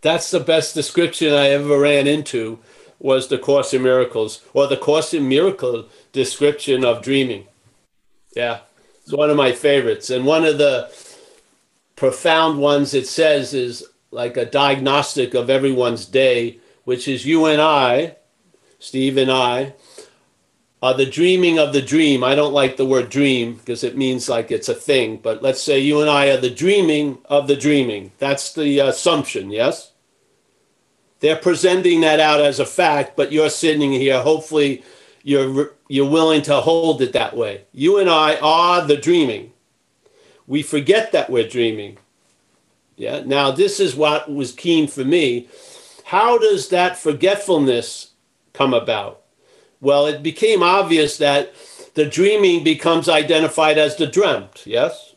That's the best description I ever ran into was the Course in Miracles or the Course in Miracle description of dreaming. Yeah, it's one of my favorites. And one of the profound ones it says is like a diagnostic of everyone's day, which is you and I, Steve and I, are the dreaming of the dream. I don't like the word dream because it means like it's a thing, but let's say you and I are the dreaming of the dreaming. That's the assumption, yes? They're presenting that out as a fact, but you're sitting here. Hopefully, you're you're willing to hold it that way. You and I are the dreaming. We forget that we're dreaming. Yeah. Now, this is what was keen for me. How does that forgetfulness come about? Well, it became obvious that the dreaming becomes identified as the dreamt. Yes.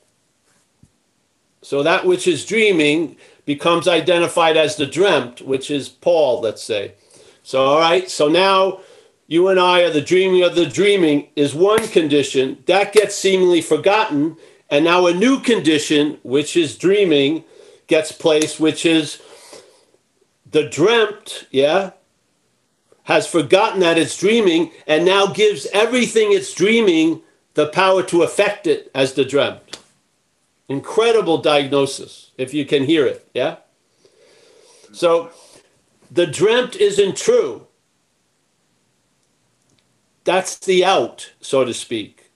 So that which is dreaming becomes identified as the dreamt, which is Paul, let's say. So, all right, so now you and I are the dreaming of the dreaming is one condition that gets seemingly forgotten. And now a new condition, which is dreaming, gets placed, which is the dreamt, yeah, has forgotten that it's dreaming and now gives everything it's dreaming the power to affect it as the dreamt. Incredible diagnosis, if you can hear it. Yeah? So the dreamt isn't true. That's the out, so to speak.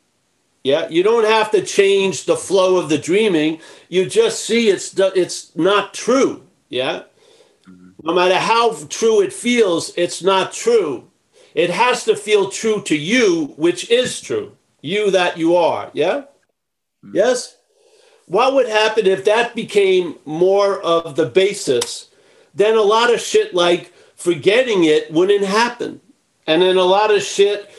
Yeah, you don't have to change the flow of the dreaming. You just see it's it's not true. Yeah, mm-hmm. no matter how true it feels, it's not true. It has to feel true to you, which is true. You that you are. Yeah. Mm-hmm. Yes what would happen if that became more of the basis? Then a lot of shit like forgetting it wouldn't happen. And then a lot of shit,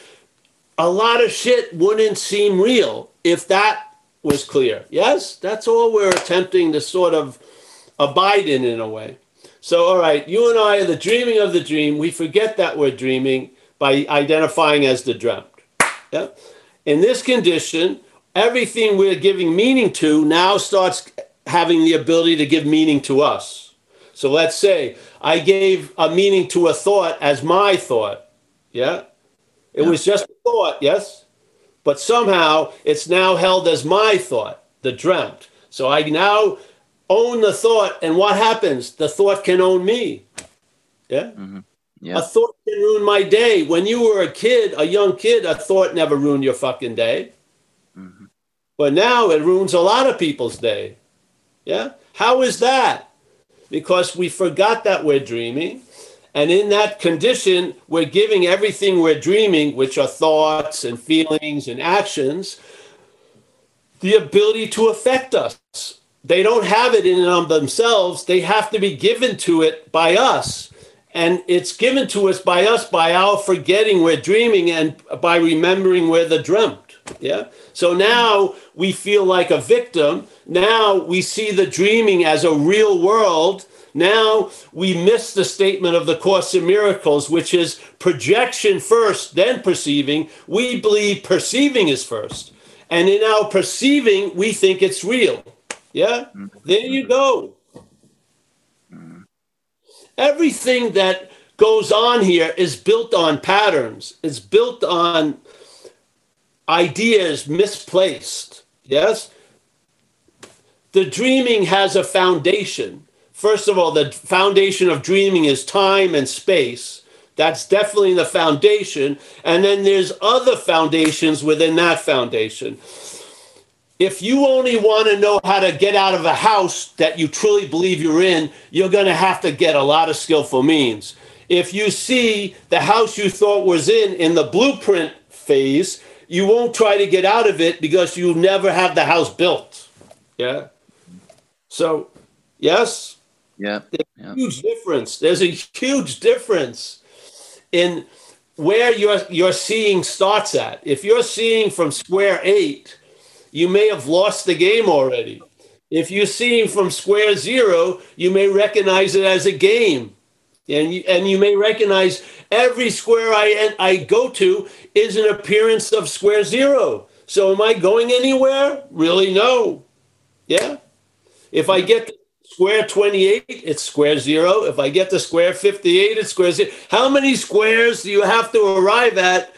a lot of shit wouldn't seem real if that was clear. Yes, that's all we're attempting to sort of abide in in a way. So, all right, you and I are the dreaming of the dream. We forget that we're dreaming by identifying as the dreamt. Yeah? In this condition, everything we're giving meaning to now starts having the ability to give meaning to us. So let's say I gave a meaning to a thought as my thought. Yeah. It yeah. was just a thought, yes? But somehow it's now held as my thought, the dreamt. So I now own the thought, and what happens? The thought can own me. Yeah. Mm-hmm. Yeah. A thought can ruin my day. When you were a kid, a young kid, a thought never ruined your fucking day. But now it ruins a lot of people's day. Yeah? How is that? Because we forgot that we're dreaming. And in that condition, we're giving everything we're dreaming, which are thoughts and feelings and actions, the ability to affect us. They don't have it in and of themselves, they have to be given to it by us. And it's given to us by us by our forgetting we're dreaming and by remembering we're the dreamt. Yeah. So now we feel like a victim. Now we see the dreaming as a real world. Now we miss the statement of the Course in Miracles, which is projection first, then perceiving. We believe perceiving is first. And in our perceiving, we think it's real. Yeah? Mm-hmm. There you go. Mm-hmm. Everything that goes on here is built on patterns, it's built on ideas misplaced. Yes? The dreaming has a foundation. First of all, the foundation of dreaming is time and space. That's definitely the foundation. And then there's other foundations within that foundation. If you only want to know how to get out of a house that you truly believe you're in, you're going to have to get a lot of skillful means. If you see the house you thought was in in the blueprint phase, you won't try to get out of it because you never have the house built. Yeah. So, yes. Yeah. yeah. huge difference. There's a huge difference in where your your seeing starts at. If you're seeing from square eight, you may have lost the game already. If you're seeing from square zero, you may recognize it as a game. And you, and you may recognize every square I, I go to is an appearance of square zero. So am I going anywhere? Really, no. Yeah. If I get square 28, it's square zero. If I get to square 58, it's square zero. How many squares do you have to arrive at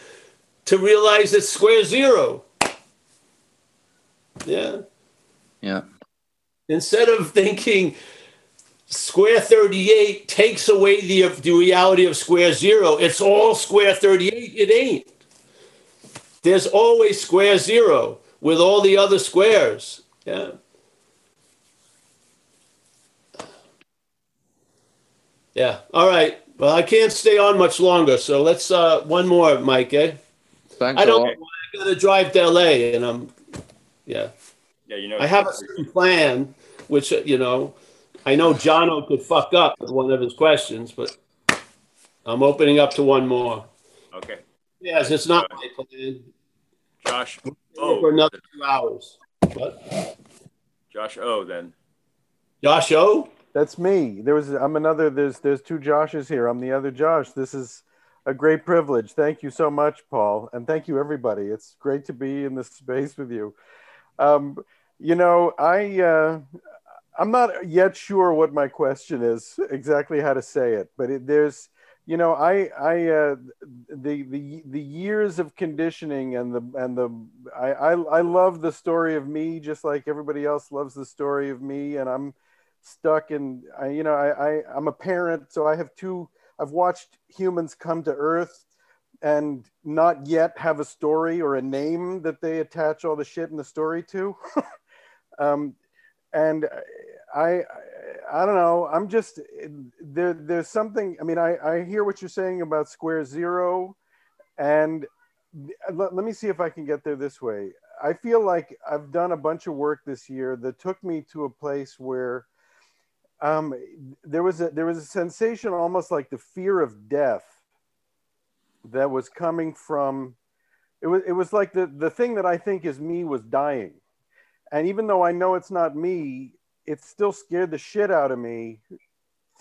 to realize it's square zero? Yeah. Yeah. Instead of thinking square 38 takes away the, the reality of square zero, it's all square 38. It ain't. There's always square zero with all the other squares. Yeah. Yeah. All right. Well, I can't stay on much longer, so let's uh one more, Mike. Eh? Thanks I a don't. lot. I gotta drive to LA, and I'm. Yeah. Yeah, you know. I have a certain plan, which you know, I know Jono could fuck up with one of his questions, but I'm opening up to one more. Okay. Yes, it's not my plan. Josh. For Oh, another two hours. What? Josh O. Then. Josh O. That's me. There was I'm another there's there's two Joshes here. I'm the other Josh. This is a great privilege. Thank you so much, Paul, and thank you everybody. It's great to be in this space with you. Um, you know, I uh, I'm not yet sure what my question is exactly how to say it, but it, there's you know I I uh, the the the years of conditioning and the and the I, I I love the story of me just like everybody else loves the story of me, and I'm stuck in I, you know I, I i'm a parent so i have two i've watched humans come to earth and not yet have a story or a name that they attach all the shit in the story to. Um, and I, I don't know i'm just there there's something i mean i i hear what you're saying about square zero and let, let me see if i can get there this way. I feel like i've done a bunch of work this year that took me to a place where um, there was a there was a sensation almost like the fear of death that was coming from it was it was like the the thing that I think is me was dying, and even though I know it's not me, it still scared the shit out of me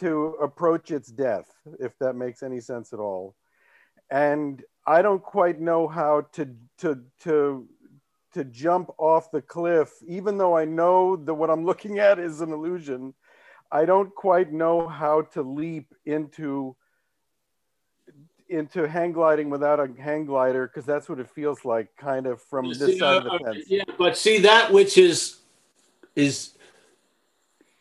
to approach its death, if that makes any sense at all, and I don't quite know how to to to to jump off the cliff, even though I know that what I'm looking at is an illusion I don't quite know how to leap into into hang gliding without a hang glider because that's what it feels like, kind of from You this see, side of uh, the fence. Yeah, but see that which is is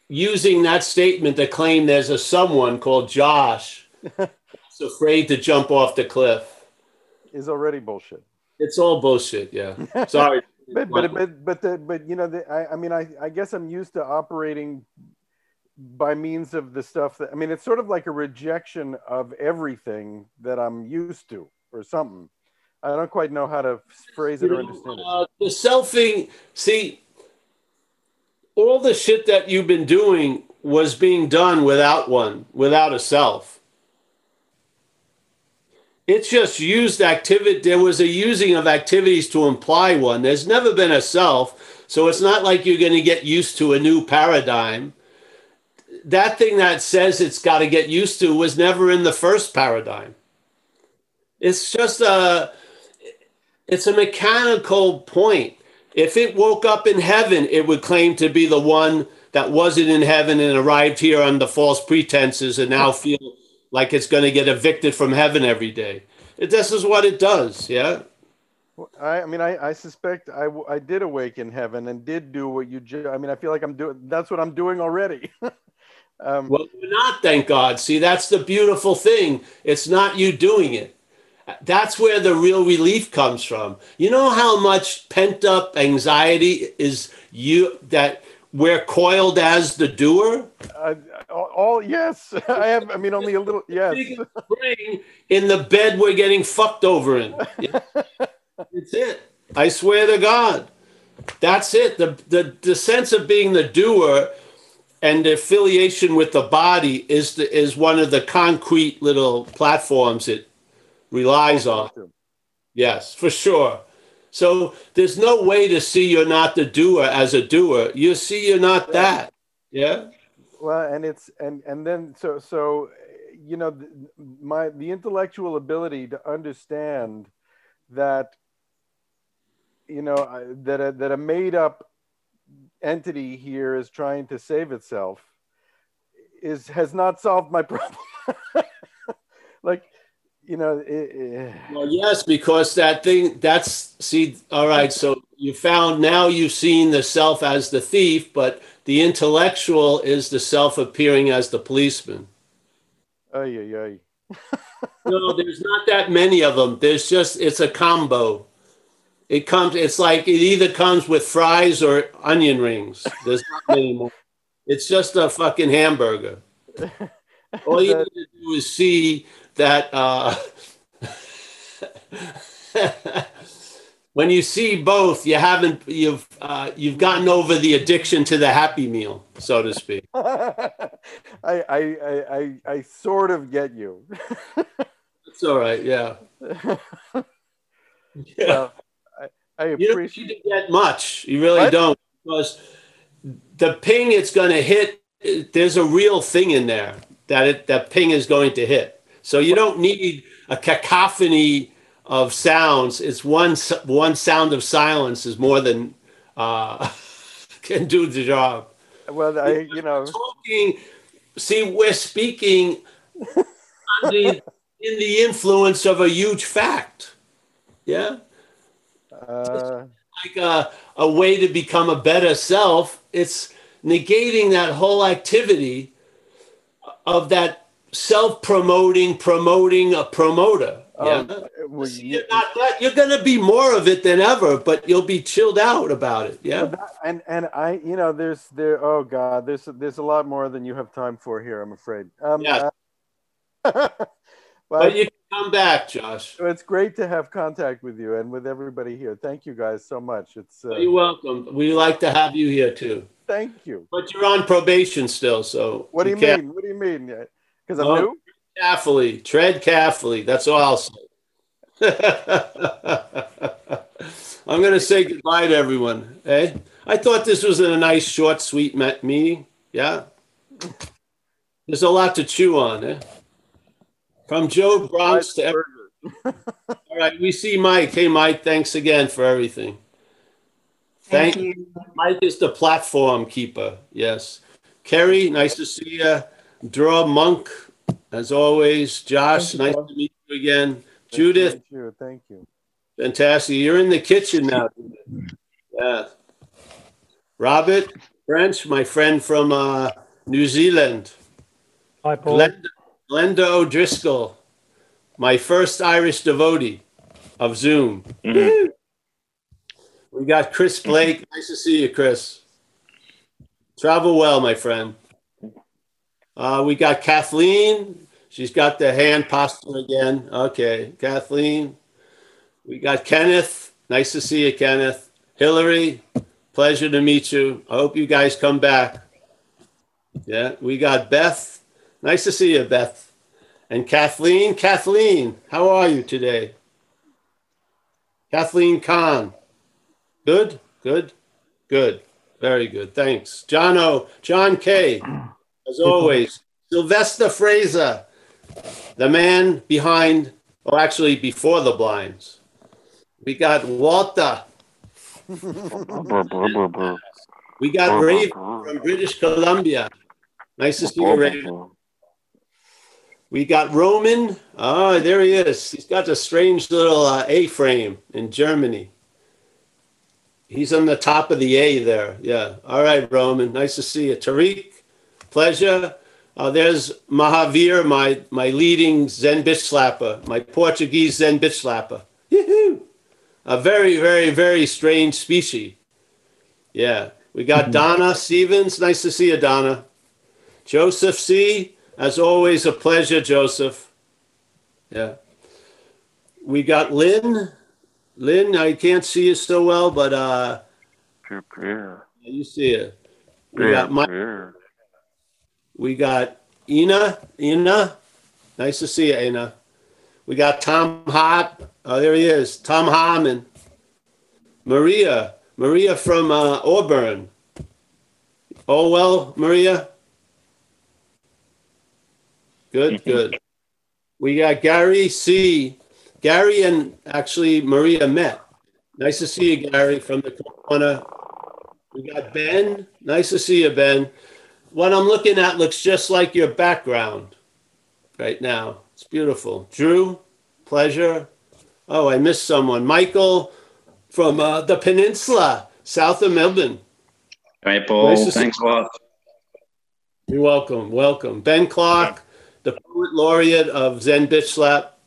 using that statement to claim there's a someone called Josh that's afraid to jump off the cliff. Is already bullshit. It's all bullshit. Yeah. Sorry. but but but but the, but you know the, I I mean I I guess I'm used to operating by means of the stuff that I mean it's sort of like a rejection of everything that I'm used to or something. I don't quite know how to phrase it You or know, understand it. uh, the selfing, see, all the shit that you've been doing was being done without one, without a self. It's just used activity. There was a using of activities to imply one. There's never been a self. So it's not like you're going to get used to a new paradigm. That thing that says it's got to get used to was never in the first paradigm. It's just a, it's a mechanical point. If it woke up in heaven, it would claim to be the one that wasn't in heaven and arrived here under false pretenses and now feel like it's going to get evicted from heaven every day. It, this is what it does. Yeah. I, I mean, I, I suspect I, I did awake in heaven and did do what you. Ju- I mean, I feel like I'm doing. That's what I'm doing already. um, Well, not, thank God. See, that's the beautiful thing. It's not you doing it. That's where the real relief comes from. You know how much pent up anxiety is you that we're coiled as the doer? uh, all, all yes, I have. I mean, only a little. Yes. In the bed we're getting fucked over in. Yeah. That's it. I swear to God. That's it. The, the the sense of being the doer and the affiliation with the body is the, is one of the concrete little platforms it relies on. Yes, for sure. So there's no way to see you're not the doer as a doer. You see you're not that. Yeah. Well, and it's and and then so so you know my the intellectual ability to understand that you know that a, that a made up entity here is trying to save itself is has not solved my problem. like, you know. It, it... Well, yes, because that thing. That's see. All right. So you found now you've seen the self as the thief, but the intellectual is the self appearing as the policeman. Ay, ay, ay. no, there's not that many of them. There's just it's a combo. It comes. It's like it either comes with fries or onion rings. There's not many more. It's just a fucking hamburger. All you need to do is see that. Uh, when you see both, you haven't you've uh, you've gotten over the addiction to the Happy Meal, so to speak. I, I I I I sort of get you. It's all right, yeah. yeah. Well, I, appreciate. You don't need to get much. You really what? don't, because the ping it's going to hit. There's a real thing in there that it that ping is going to hit. So you don't need a cacophony of sounds. It's one one sound of silence is more than uh, can do the job. Well, I you know talking. See, we're speaking the, in the influence of a huge fact. Yeah. Uh, like a, a way to become a better self. It's negating that whole activity of that self promoting, promoting a promoter. Yeah. Um, well, you're not that, you're going to be more of it than ever, but you'll be chilled out about it. Yeah. That, and and I, you know, there's there. Oh God, there's there's a lot more than you have time for here. I'm afraid. Um, yeah. Uh, but you can come back, Josh. It's great to have contact with you and with everybody here. Thank you guys so much. It's uh, you're welcome. We like to have you here too. Thank you. But you're on probation still, so what do you, you mean? What do you mean? Because I'm oh. new carefully, tread carefully. That's all I'll say. I'm going to say goodbye to everyone. Eh? I thought this was a nice, short, sweet meeting. Yeah. There's a lot to chew on. Eh? From Joe Bronx to every. All right, we see Mike. Hey, Mike, thanks again for everything. Thank, Thank you. Mike is the platform keeper. Yes. Kerry, nice to see you. Draw Monk, as always, Josh, nice to meet you again. Nice Judith. Thank you. Thank you. Fantastic. You're in the kitchen now. Yeah. Robert French, my friend from uh, New Zealand. Hi, Paul. Glenda, Glenda O'Driscoll, my first Irish devotee of Zoom. Mm-hmm. We got Chris Blake. Nice to see you, Chris. Travel well, my friend. Uh, we got Kathleen. She's got the hand posture again. Okay, Kathleen. We got Kenneth. Nice to see you, Kenneth. Hillary, pleasure to meet you. I hope you guys come back. Yeah, we got Beth. Nice to see you, Beth. And Kathleen. Kathleen, how are you today? Kathleen Kahn. Good, good, good. Very good. Thanks. John O. John K. as always, Sylvester Fraser, the man behind, or actually before the blinds. We got Walter. we got Raven from British Columbia. Nice to see you, Raven. We got Roman. Oh, there he is. He's got a strange little uh, A frame in Germany. He's on the top of the A there. Yeah. All right, Roman. Nice to see you. Tariq pleasure. Uh, there's Mahavir, my, my leading Zen bitch slapper, my Portuguese Zen bitch slapper. Yoo-hoo! A very, very, very strange species. Yeah. We got mm-hmm. Donna Stevens. Nice to see you, Donna. Joseph C. As always, a pleasure, Joseph. Yeah. We got Lynn. Lynn, I can't see you so well, but uh, yeah. you see it. We got Mike. We got Ina. Ina. Nice to see you, Ina. We got Tom Hart. Oh, there he is. Tom Harmon. Maria. Maria from uh, Auburn. Oh, well, Maria. Good, good. We got Gary C. Gary and actually Maria met. Nice to see you, Gary, from the corner. We got Ben. Nice to see you, Ben. what I'm looking at looks just like your background right now. It's beautiful. Drew, pleasure. Oh, I missed someone. Michael from uh, the peninsula, south of Melbourne. Hey, Paul. Nice Thanks a lot. You're welcome. Welcome. Ben Clark, the poet laureate of Zen Bitch Slap.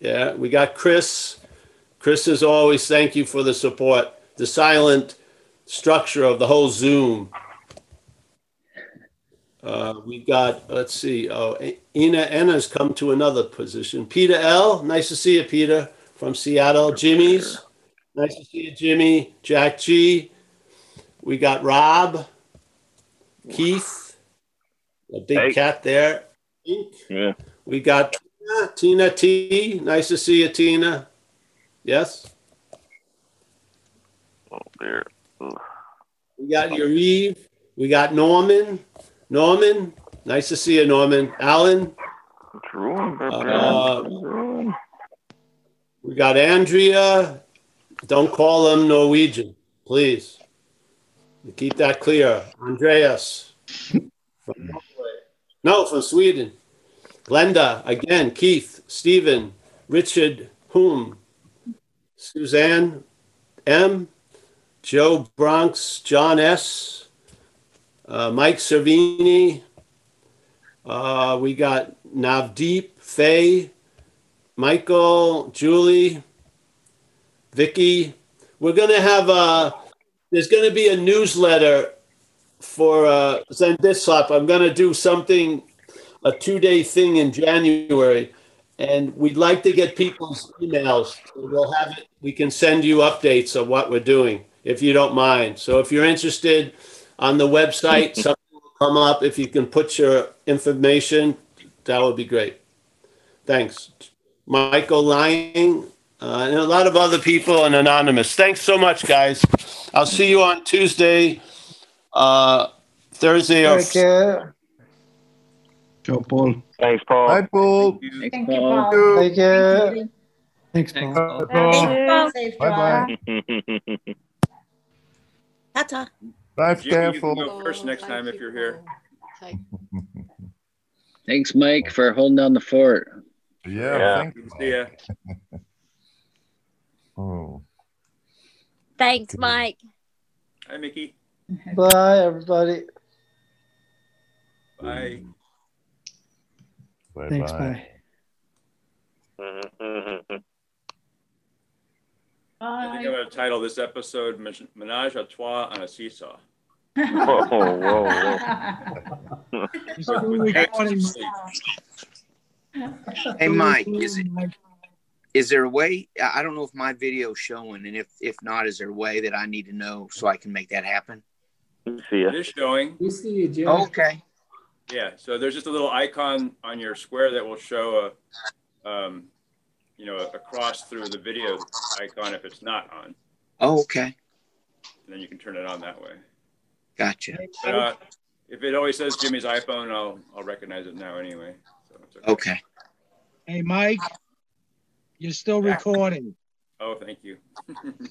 Yeah, we got Chris. Chris, as always, thank you for the support. The silent structure of the whole Zoom. Uh, we got, let's see, oh, Ina Enna's come to another position. Peter L., nice to see you, Peter, from Seattle. Jimmy's, nice to see you, Jimmy. Jack G. We got Rob, Keith, a big hey. cat there. Yeah. We got Tina, Tina T. Nice to see you, Tina. Yes. Oh, dear. We got Yariv. We got Norman. Norman. Nice to see you, Norman. Alan. Uh, we got Andrea. Don't call them Norwegian, please. Keep that clear. Andreas. No, from Sweden. Glenda, again, Keith, Stephen, Richard, whom? Suzanne M, Joe Bronx, John S, uh, Mike Servini. Uh, we got Navdeep, Faye, Michael, Julie, Vicky. We're going to have a, there's going to be a newsletter for uh, Zen Bitch I'm going to do something, a two day thing in January and we'd like to get people's emails. We'll have it. We can send you updates of what we're doing if you don't mind. So if you're interested on the website, something will come up. If you can put your information, that would be great. Thanks, Michael Lying, uh, and a lot of other people and anonymous. Thanks so much, guys. I'll see you on Tuesday, uh, Thursday, or. Take care. Ciao, Paul. Thanks, Paul. Bye, Paul. Thank you, Paul. Take care. Thanks, Paul. Thanks, Paul. Bye bye. Ta-ta. Drive Jimmy, you can go first next time if you're here. Thanks, Mike, for holding down the fort. Yeah, Yeah. thank you. See ya. Oh. Thanks, Mike. Hi, Mickey. Bye, everybody. Bye. Bye Thanks, bye. bye. I think I'm going to title this episode "Men- Menage a Trois on a Seesaw. Whoa, whoa, whoa. With- with cats asleep. Hey, Mike, is it is there a way? I I don't know if my video is showing, and if if not, is there a way that I need to know so I can make that happen? See ya. It is showing. We see you, Jim. Okay. Yeah. So there's just a little icon on your square that will show a, um, you know, a cross through the video icon if it's not on. Oh, okay. And then you can turn it on that way. Gotcha. But, uh, if it always says Jimmy's iPhone, I'll I'll recognize it now anyway. So it's okay. Okay. Hey, Mike, you're still recording. Oh, thank you.